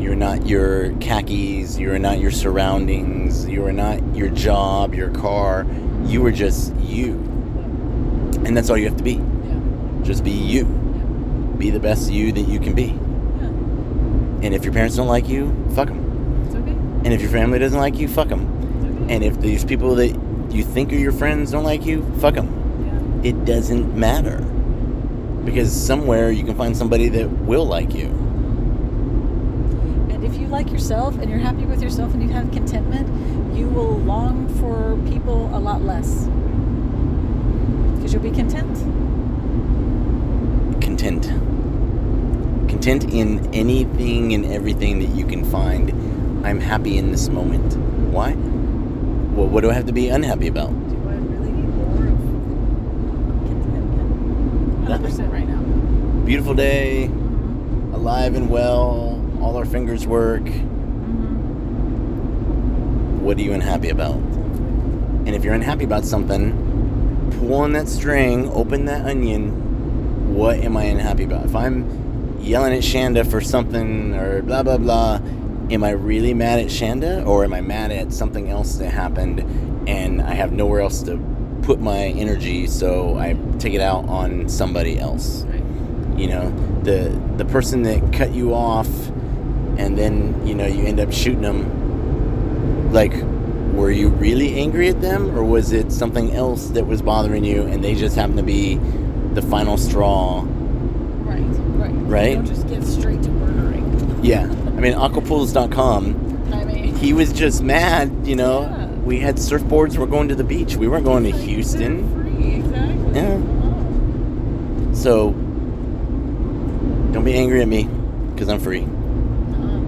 You're not your khakis. You're not your surroundings. You are not your job, your car. You are just you. And that's all you have to be. Yeah. Just be you. Be the best you that you can be. Yeah. And if your parents don't like you, fuck them. It's okay. And if your family doesn't like you, fuck them. Okay. And if these people that you think are your friends don't like you, fuck them. yeah. It doesn't matter. Because somewhere you can find somebody that will like you. And if you like yourself and you're happy with yourself and you have contentment, you will long for people a lot less. Because you'll be content. Content. Content in anything and everything that you can find. I'm happy in this moment. Why? Well, what do I have to be unhappy about? Do I really need more of contentment? Nothing. 100% right now. Beautiful day, alive and well, all our fingers work. What are you unhappy about? And if you're unhappy about something, pull on that string, open that onion. What am I unhappy about? If I'm yelling at Shanda for something or blah blah blah, am I really mad at Shanda or am I mad at something else that happened and I have nowhere else to put my energy so I take it out on somebody else? Right. you know the the person that cut you off and then you know you end up shooting them like were you really angry at them or was it something else that was bothering you and they just happened to be the final straw Right. Right. Right? Don't just get straight to murdering. yeah i mean aquapools.com I mean, he was just mad you know Yeah. we had surfboards we're going to the beach we weren't going to like, houston Free. Exactly. Yeah. Oh. so don't be angry at me because i'm free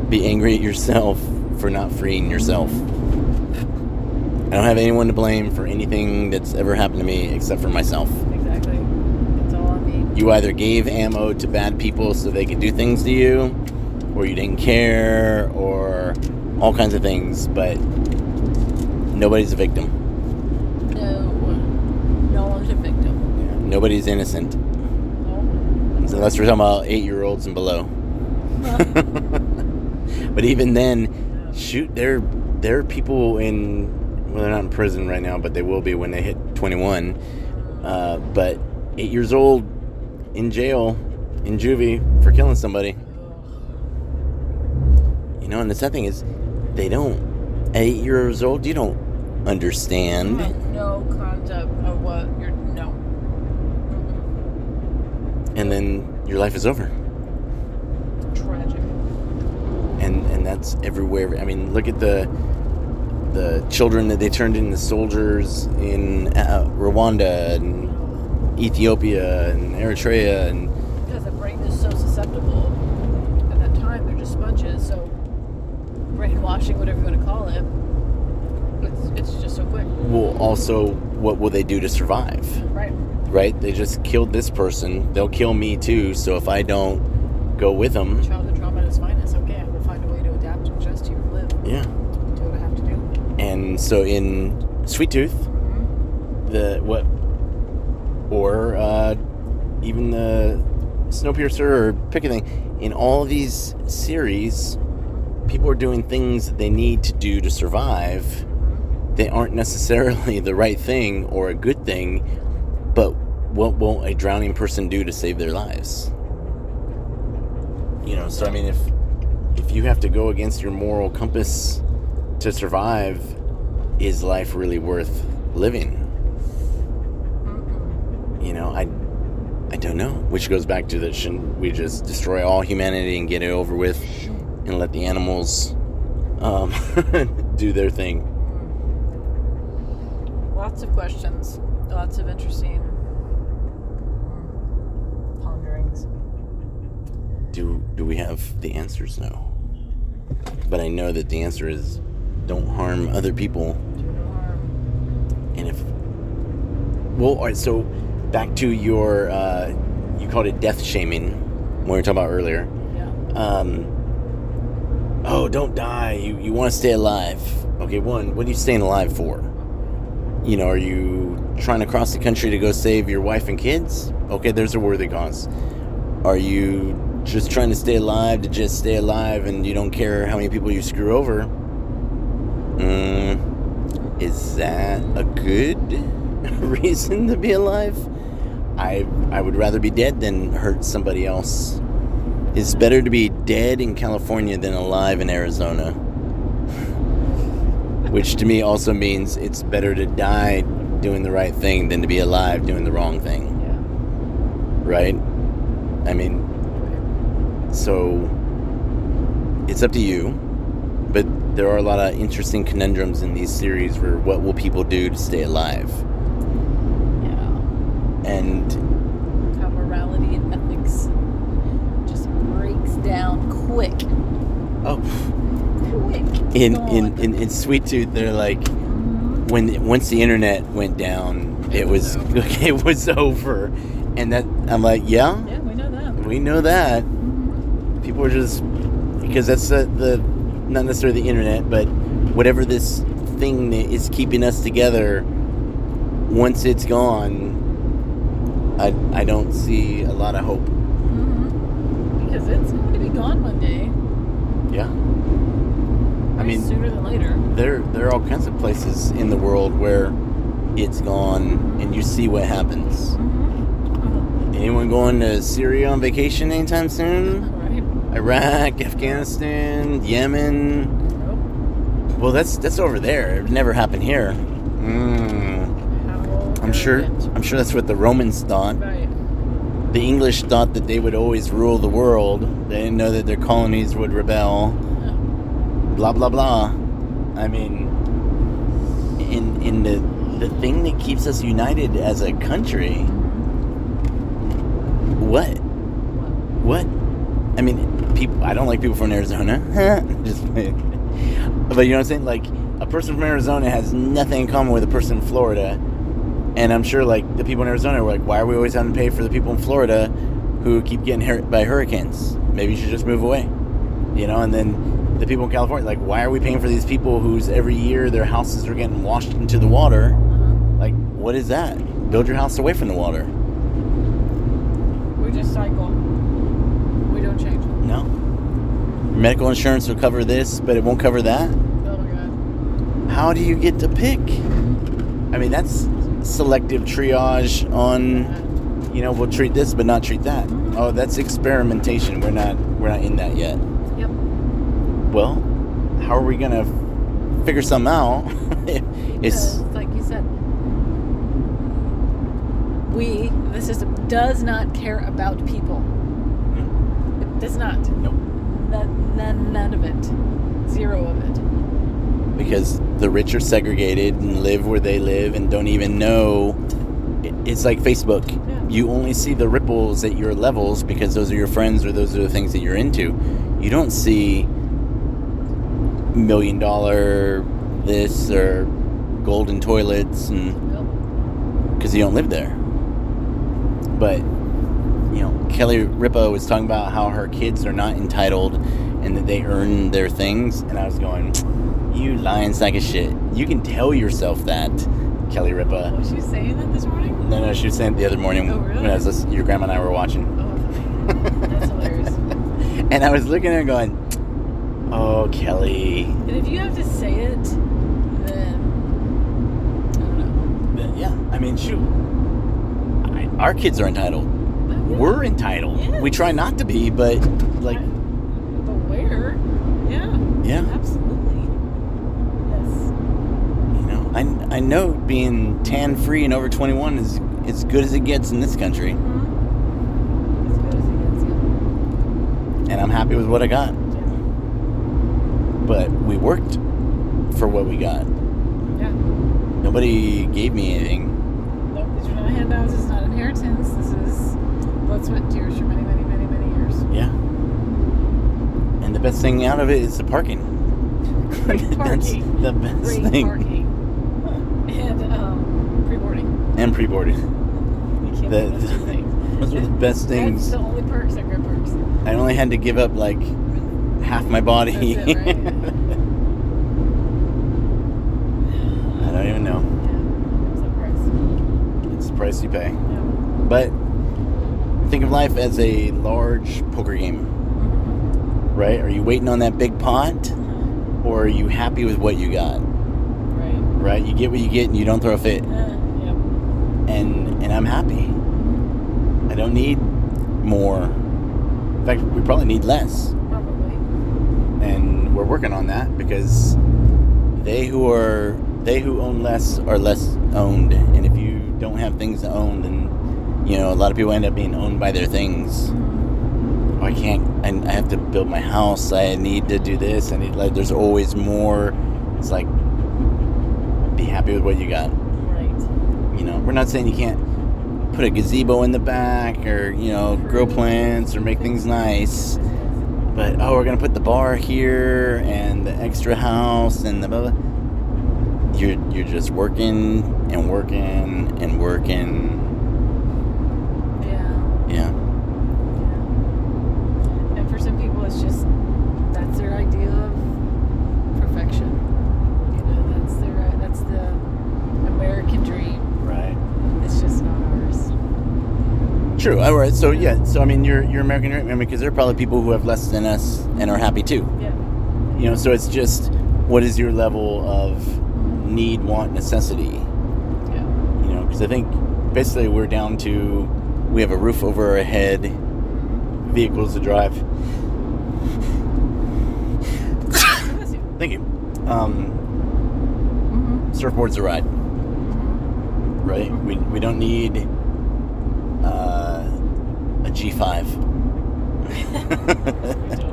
be angry at yourself for not freeing yourself. I don't have anyone to blame for anything that's ever happened to me except for myself. exactly. It's all on me. You either gave ammo to bad people so they could do things to you, or you didn't care, or all kinds of things, but nobody's a victim. No. No one's a victim. Nobody's innocent. No. Unless we're talking about eight year olds and below. But even then, shoot, there there are people in well, they're not in prison right now, but they will be when they hit 21. Uh, but eight years old in jail in juvie for killing somebody. You know, and the sad thing is, they don't. At eight years old, you don't understand. have no concept of what you're. No. and then your life is over. And and that's everywhere. I mean, look at the the children that they turned into soldiers in uh, Rwanda and Ethiopia and Eritrea and Because the brain is so susceptible. At that time, they're just sponges. So brainwashing, whatever you want to call it, it's, it's just so quick. well, also what will they do to survive? Right. Right? They just killed this person. They'll kill me too. So if I don't go with them, Childhood trauma at its finest. Okay, I will find a way to adapt and adjust to your live. yeah. Do what I have to do. So in Sweet Tooth, the what, or uh, even the Snowpiercer, or pick a thing. In all these series, people are doing things that they need to do to survive. They aren't necessarily the right thing or a good thing, but what won't a drowning person do to save their lives? You know, so I mean, if if you have to go against your moral compass to survive, is life really worth living? You know, I I don't know. Which goes back to that shouldn't we just destroy all humanity and get it over with and let the animals um, do their thing? Lots of questions. Lots of interesting mm, ponderings. Do do we have the answers? No. But I know that the answer is don't harm other people Do no harm. And if well, all right. So back to your uh, you called it death shaming when we were talking about earlier. Yeah. Um, oh, don't die. You you want to stay alive. Okay, one. What are you staying alive for? You know, are you trying to cross the country to go save your wife and kids? Okay, there's a worthy cause. Are you just trying to stay alive to just stay alive and you don't care how many people you screw over? Mm, is that a good reason to be alive? I I would rather be dead than hurt somebody else. It's better to be dead in California than alive in Arizona. Which to me also means it's better to die doing the right thing than to be alive doing the wrong thing, Yeah. right? I mean, so it's up to you. There are a lot of interesting conundrums in these series where what will people do to stay alive? Yeah. And How morality and ethics just breaks down quick. oh, Quick. in in, in, in Sweet Tooth, they're like mm-hmm. when once the internet went down, it was it was over, and that I'm like, yeah, Yeah, we know that. we know that. Mm-hmm. People are just because that's the, the not necessarily the internet, but whatever this thing that is keeping us together. Once it's gone, I I don't see a lot of hope. Mm-hmm. Because it's going to be gone one day. Yeah, I mean, sooner than later. there there are all kinds of places in the world where it's gone mm-hmm. and you see what happens. Mm-hmm. Anyone going to Syria on vacation anytime soon? Iraq, Afghanistan, Yemen. Well, that's that's over there. It never happened here. Mm, I'm sure. I'm sure that's what the Romans thought. The English thought that they would always rule the world. They didn't know that their colonies would rebel. Blah blah blah. I mean, in in the the thing that keeps us united as a country. What? What? I mean, people. I don't like people from Arizona. Just, but you know what I'm saying? Like, a person from Arizona has nothing in common with a person in Florida, and I'm sure like the people in Arizona were like, why are we always having to pay for the people in Florida who keep getting hurt by hurricanes? Maybe you should just move away. You know, and then the people in California, like, why are we paying for these people whose every year their houses are getting washed into the water? Uh-huh. Like, what is that? Build your house away from the water. We just cycle. We don't change. No. Medical insurance will cover this, but it won't cover that. Oh my god. How do you get to pick? I mean, that's selective triage on, you know, we'll treat this but not treat that. Oh, that's experimentation. We're not we're not in that yet. Yep. Well, how are we gonna figure something out? it's Because, like you said, we the system does not care about people. Mm-hmm. It does not. Nope. None, none, none of it. Zero of it. because the rich are segregated and live where they live and don't even know. It's like Facebook. Yeah. You only see the ripples at your levels because those are your friends or those are the things that you're into. You don't see million dollar this or golden toilets and because you don't live there. But you know, Kelly Ripa was talking about how her kids are not entitled and that they earn their things, and I was going, "You lying sack of shit! You can tell yourself that, Kelly Ripa." Oh, was she saying that this morning? No, no, she was saying it the other morning Oh, really? when I was listening, your grandma and I were watching, Oh, that's hilarious. and I was looking at her going, "Oh, Kelly." And if you have to say it, then I don't know. But yeah, I mean, shoot, I, our kids are entitled. Yeah. We're entitled. We try not to be, but like, But where? Yeah. yeah. Absolutely. Yes. You know, I, I know being tan free and over 21 is as good as it gets in this country, Mm-hmm. As good as it gets, yeah. and I'm happy with what I got. But we worked for what we got. Yeah. Nobody gave me anything. Nope, these are not handouts. It's not inheritance. This is blood, what and tears for many, many, many, many years. Yeah. And the best thing out of it is the parking. Great That's parking. the best Great thing. parking. And um, pre-boarding. And. You can't The- do those two things. Those were the best That's things. the only perks at Grip Perks. I only had to give up like half my body. That's it, right? I don't even know. Yeah. It's the price. It's the price you pay. Yeah. But life as a large poker game, right? Are you waiting on that big pot, or are you happy with what you got? Right. Right? You get what you get, and you don't throw a fit. Uh, yep. And and I'm happy. I don't need more. In fact, we probably need less, Probably. and we're working on that because they who are they who own less are less owned, and if you don't have things to own, then you know a lot of people end up being owned by their things. oh, I can't. I, I have to build my house. I need to do this. I need like. There's always more. It's like be happy with what you got. Right. You know, we're not saying you can't put a gazebo in the back or you know grow plants or make things nice. But oh, we're gonna put the bar here and the extra house and the blah, blah. You're you're just working and working and working. Yeah. Yeah. Yeah. And for some people, it's just that's their idea of perfection. You know, that's their that's the American dream. Right. It's just not ours. True. All right. So yeah. So I mean, you're you're American dream. I mean, because there are probably people who have less than us and are happy too. Yeah. You know. So it's just what is your level of need, want, necessity. Yeah. You know, because I think basically we're down to we have a roof over our head, vehicles to drive. Thank you. Um, Mm-hmm. surfboards to ride. Right. We we don't need uh, a G five. We don't need a G5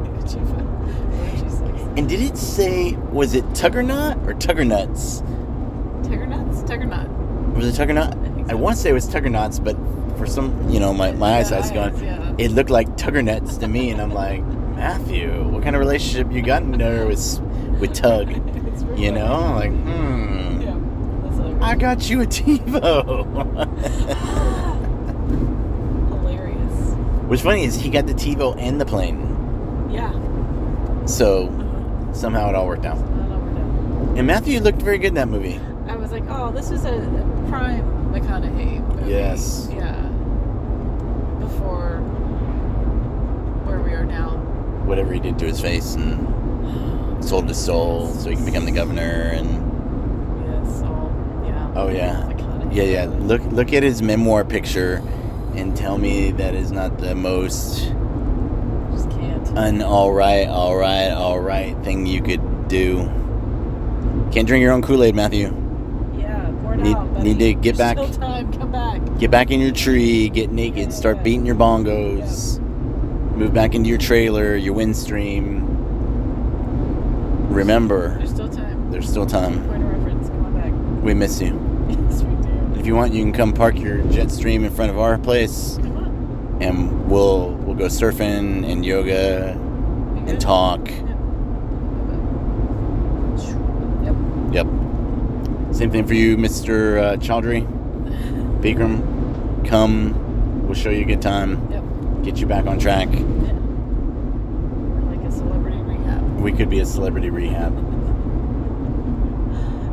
or a G6. And did it say was it Tuggernut or Tuggernuts? Tugger nuts? Tugger nut. Was it Tuggernut? I think I want to say it was Tuggernuts, but for some, you know, my, my Yeah, eyesight's gone. yeah. It looked like Tuggernuts to me, and I'm like, Matthew, what kind of relationship you got in there with with Tug? You know, I'm like, hmm. Yeah. I got you a TiVo. What's funny is he got the TiVo and the plane, Yeah. so Uh-huh. somehow it all worked out. I don't know. And Matthew looked very good in that movie. I was like, oh, this is a, prime McConaughey movie. Yes. Yeah. Before where we are now. Whatever he did to his face and sold his soul so he can become the governor and Yes, all, yeah. Oh, yeah. Yeah, yeah. Look look at his memoir picture and tell me that is not the most Just can't. an all right, all right, all right thing you could do. Can't drink your own Kool Aid, Matthew. yeah, need- out. buddy. need to get There's back- Still time. Come back. Get back in your tree, get naked, start beating your bongos, move back into your trailer, your windstream. Remember, There's still time. there's still time. Point of reference. Come on back. We miss you. Yes, we do. If you want, you can come park your jet stream in front of our place, and we'll we'll go surfing and yoga and talk. Yep. Yep. Same thing for you, Mr. Uh, Choudhury. Bikram, come. We'll show you a good time. Yep. Get you back on track. Yeah. We're like a celebrity rehab. We could be a celebrity rehab.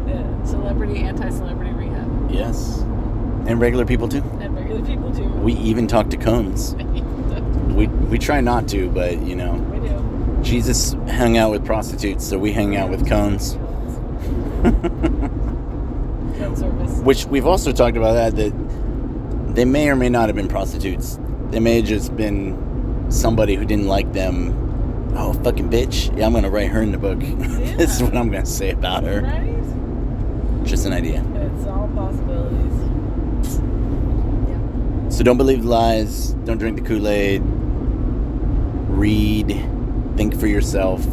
Yeah. Celebrity, anti-celebrity rehab. Yes. And regular people too. And regular people too. We even talk to cones. We we try not to, but you know, we do. Jesus hung out with prostitutes, so we hang out with cones. Which we've also talked about that that they may or may not have been prostitutes. They may have just been somebody who didn't like them. Oh fucking bitch! Yeah, I'm gonna write her in the book. this is what I'm gonna say about her. Right? Just an idea. It's all possibilities. Yep. So don't believe the lies. Don't drink the Kool Aid. Read. Think for yourself.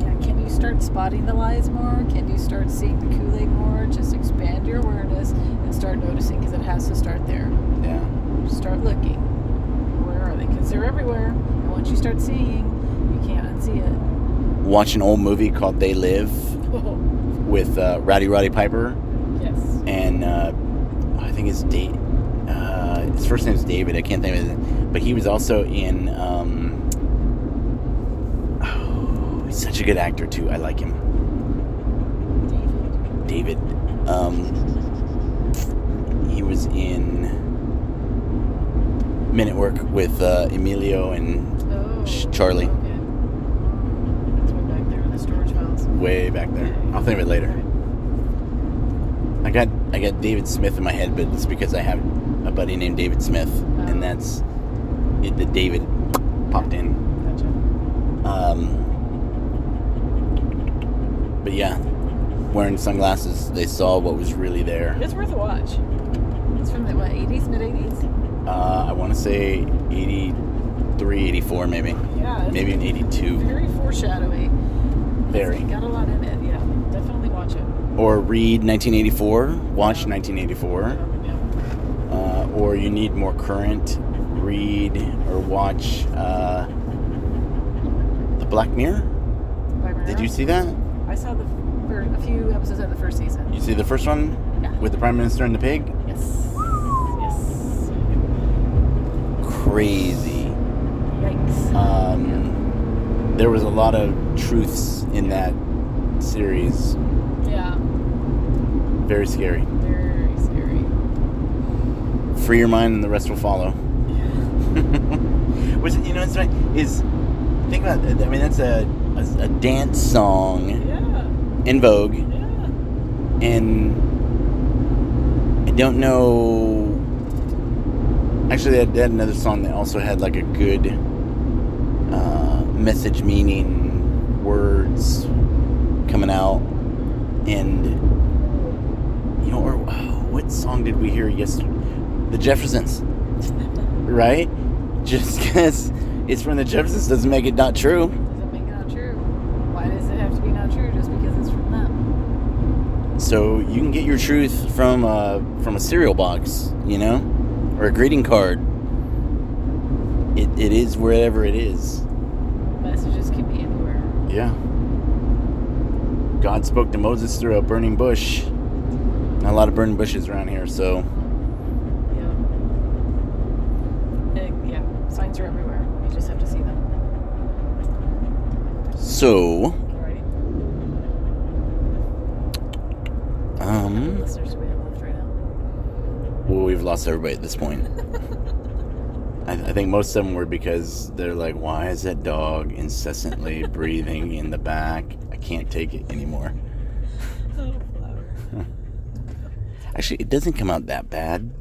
Yeah, can you start spotting the lies more? Can you start seeing the Kool-Aid more? Just expand your awareness and start noticing because it has to start there. Yeah. Start looking. Where are they? Because they're everywhere. And once you start seeing, you can't unsee it. Watch an old movie called They Live oh. With uh, Rowdy Roddy Piper yes. and uh, I think his date. Uh, his first name is David. I can't think of it, but he was also in. Um, oh, he's such a good actor too. I like him, David. David. Um, he was in Men at Work with uh, Emilio and Oh. Charlie. Okay. It's way back there in the storage files. Way back there. I'll think of it later. I got I got David Smith in my head, but it's because I have a buddy named David Smith, Oh. and that's it, the David popped in. Gotcha. Um, but yeah, wearing sunglasses, they saw what was really there. It's worth a watch. It's from the what, 80s, mid 80s? Uh, I want to say 83, 84 maybe, Yeah. Maybe an 82, Very foreshadowing. Very. It's got a lot in it. Yeah. Definitely watch it. Or read 1984, watch 1984. Uh, or you need more current, read or watch uh, The Black Mirror. Did you see that? I saw the fir- a few episodes of the first season. You see the first one Yeah. with the Prime Minister and the pig? Yes. Yes. Crazy. Yikes. Um, there was a lot of truths in that series. yeah. Very scary. Very scary. Free your mind, and the rest will follow. It, you know, it's right. Is think about. that. I mean, that's a, a a dance song Yeah. En Vogue. Yeah. and I don't know. Actually, they had, they had another song that also had like a good uh, message, meaning, words coming out, and you know, or oh, what song did we hear yesterday? The Jeffersons, right? Just because it's from the Jeffersons doesn't make it not true. Doesn't make it not true. Why does it have to be not true just because it's from them? So you can get your truth from a from a cereal box, you know, or a greeting card. It, it is wherever it is. Messages can be anywhere. Yeah. God spoke to Moses through a burning bush. Not a lot of burning bushes around here, so Yeah. Yeah. Signs are everywhere. You just have to see them. so Alrighty. Um listeners we have left right now? well we've lost everybody at this point. Think most of them were because they're like, why is that dog incessantly breathing in the back? I can't take it anymore. Oh, flower. Actually, it doesn't come out that bad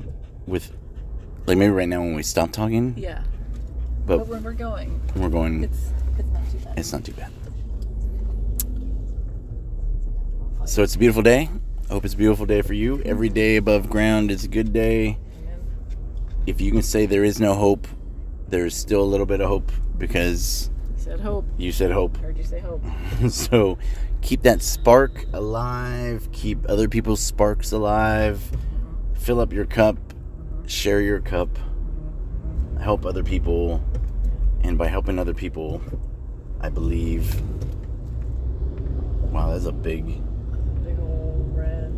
with, like maybe right now when we stop talking, Yeah. but But when we're going, we're going, it's it's not too bad. it's not too bad. So it's a beautiful day. I hope it's a beautiful day for you. Every day above ground is a good day. If you can say there is no hope, there's still a little bit of hope because You said hope. you said hope. Heard you say hope. so keep that spark alive, keep other people's sparks alive, fill up your cup, share your cup, help other people, and by helping other people, I believe. Wow, that's a big. Big old red.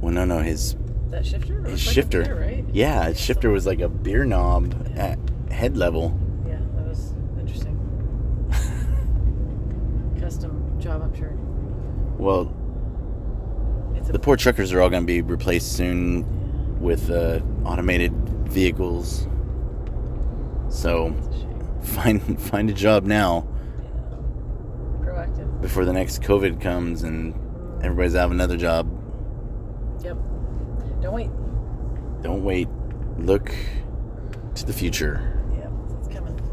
Well, no, no, his That shifter? His like a shifter. beer, right? Yeah, his shifter was like a beer knob at head level. Yeah, that was interesting. Custom job, I'm sure. Well, It's the poor truckers are all going to be replaced soon with uh, automated vehicles. So it's a shame. find find a job now Proactive. before the next COVID comes and everybody's out of another job. Yep. Don't wait. Don't wait. Look to the future.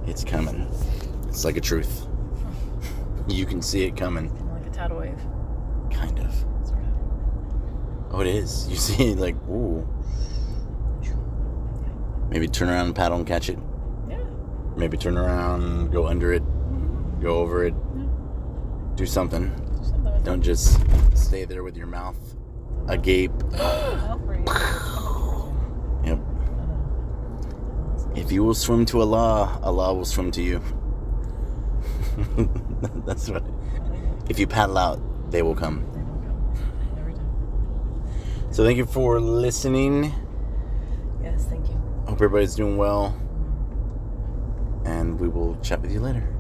It's coming. It's like a truth. You can see it coming, Like a tidal wave. kind of. Sort of. Oh, it is. You see like, ooh. Maybe turn around and paddle and catch it. Yeah. Maybe turn around, go under it, mm-hmm. go over it, mm-hmm. do something. Do something Don't just stay there with your mouth agape. it. I'll bring it. Yep. I know. If you will swim to Allah, Allah will swim to you. That's what. If you paddle out, they will come. They will come. Every time. So thank you for listening. Yes, thank you. Hope everybody's doing well. And we will chat with you later.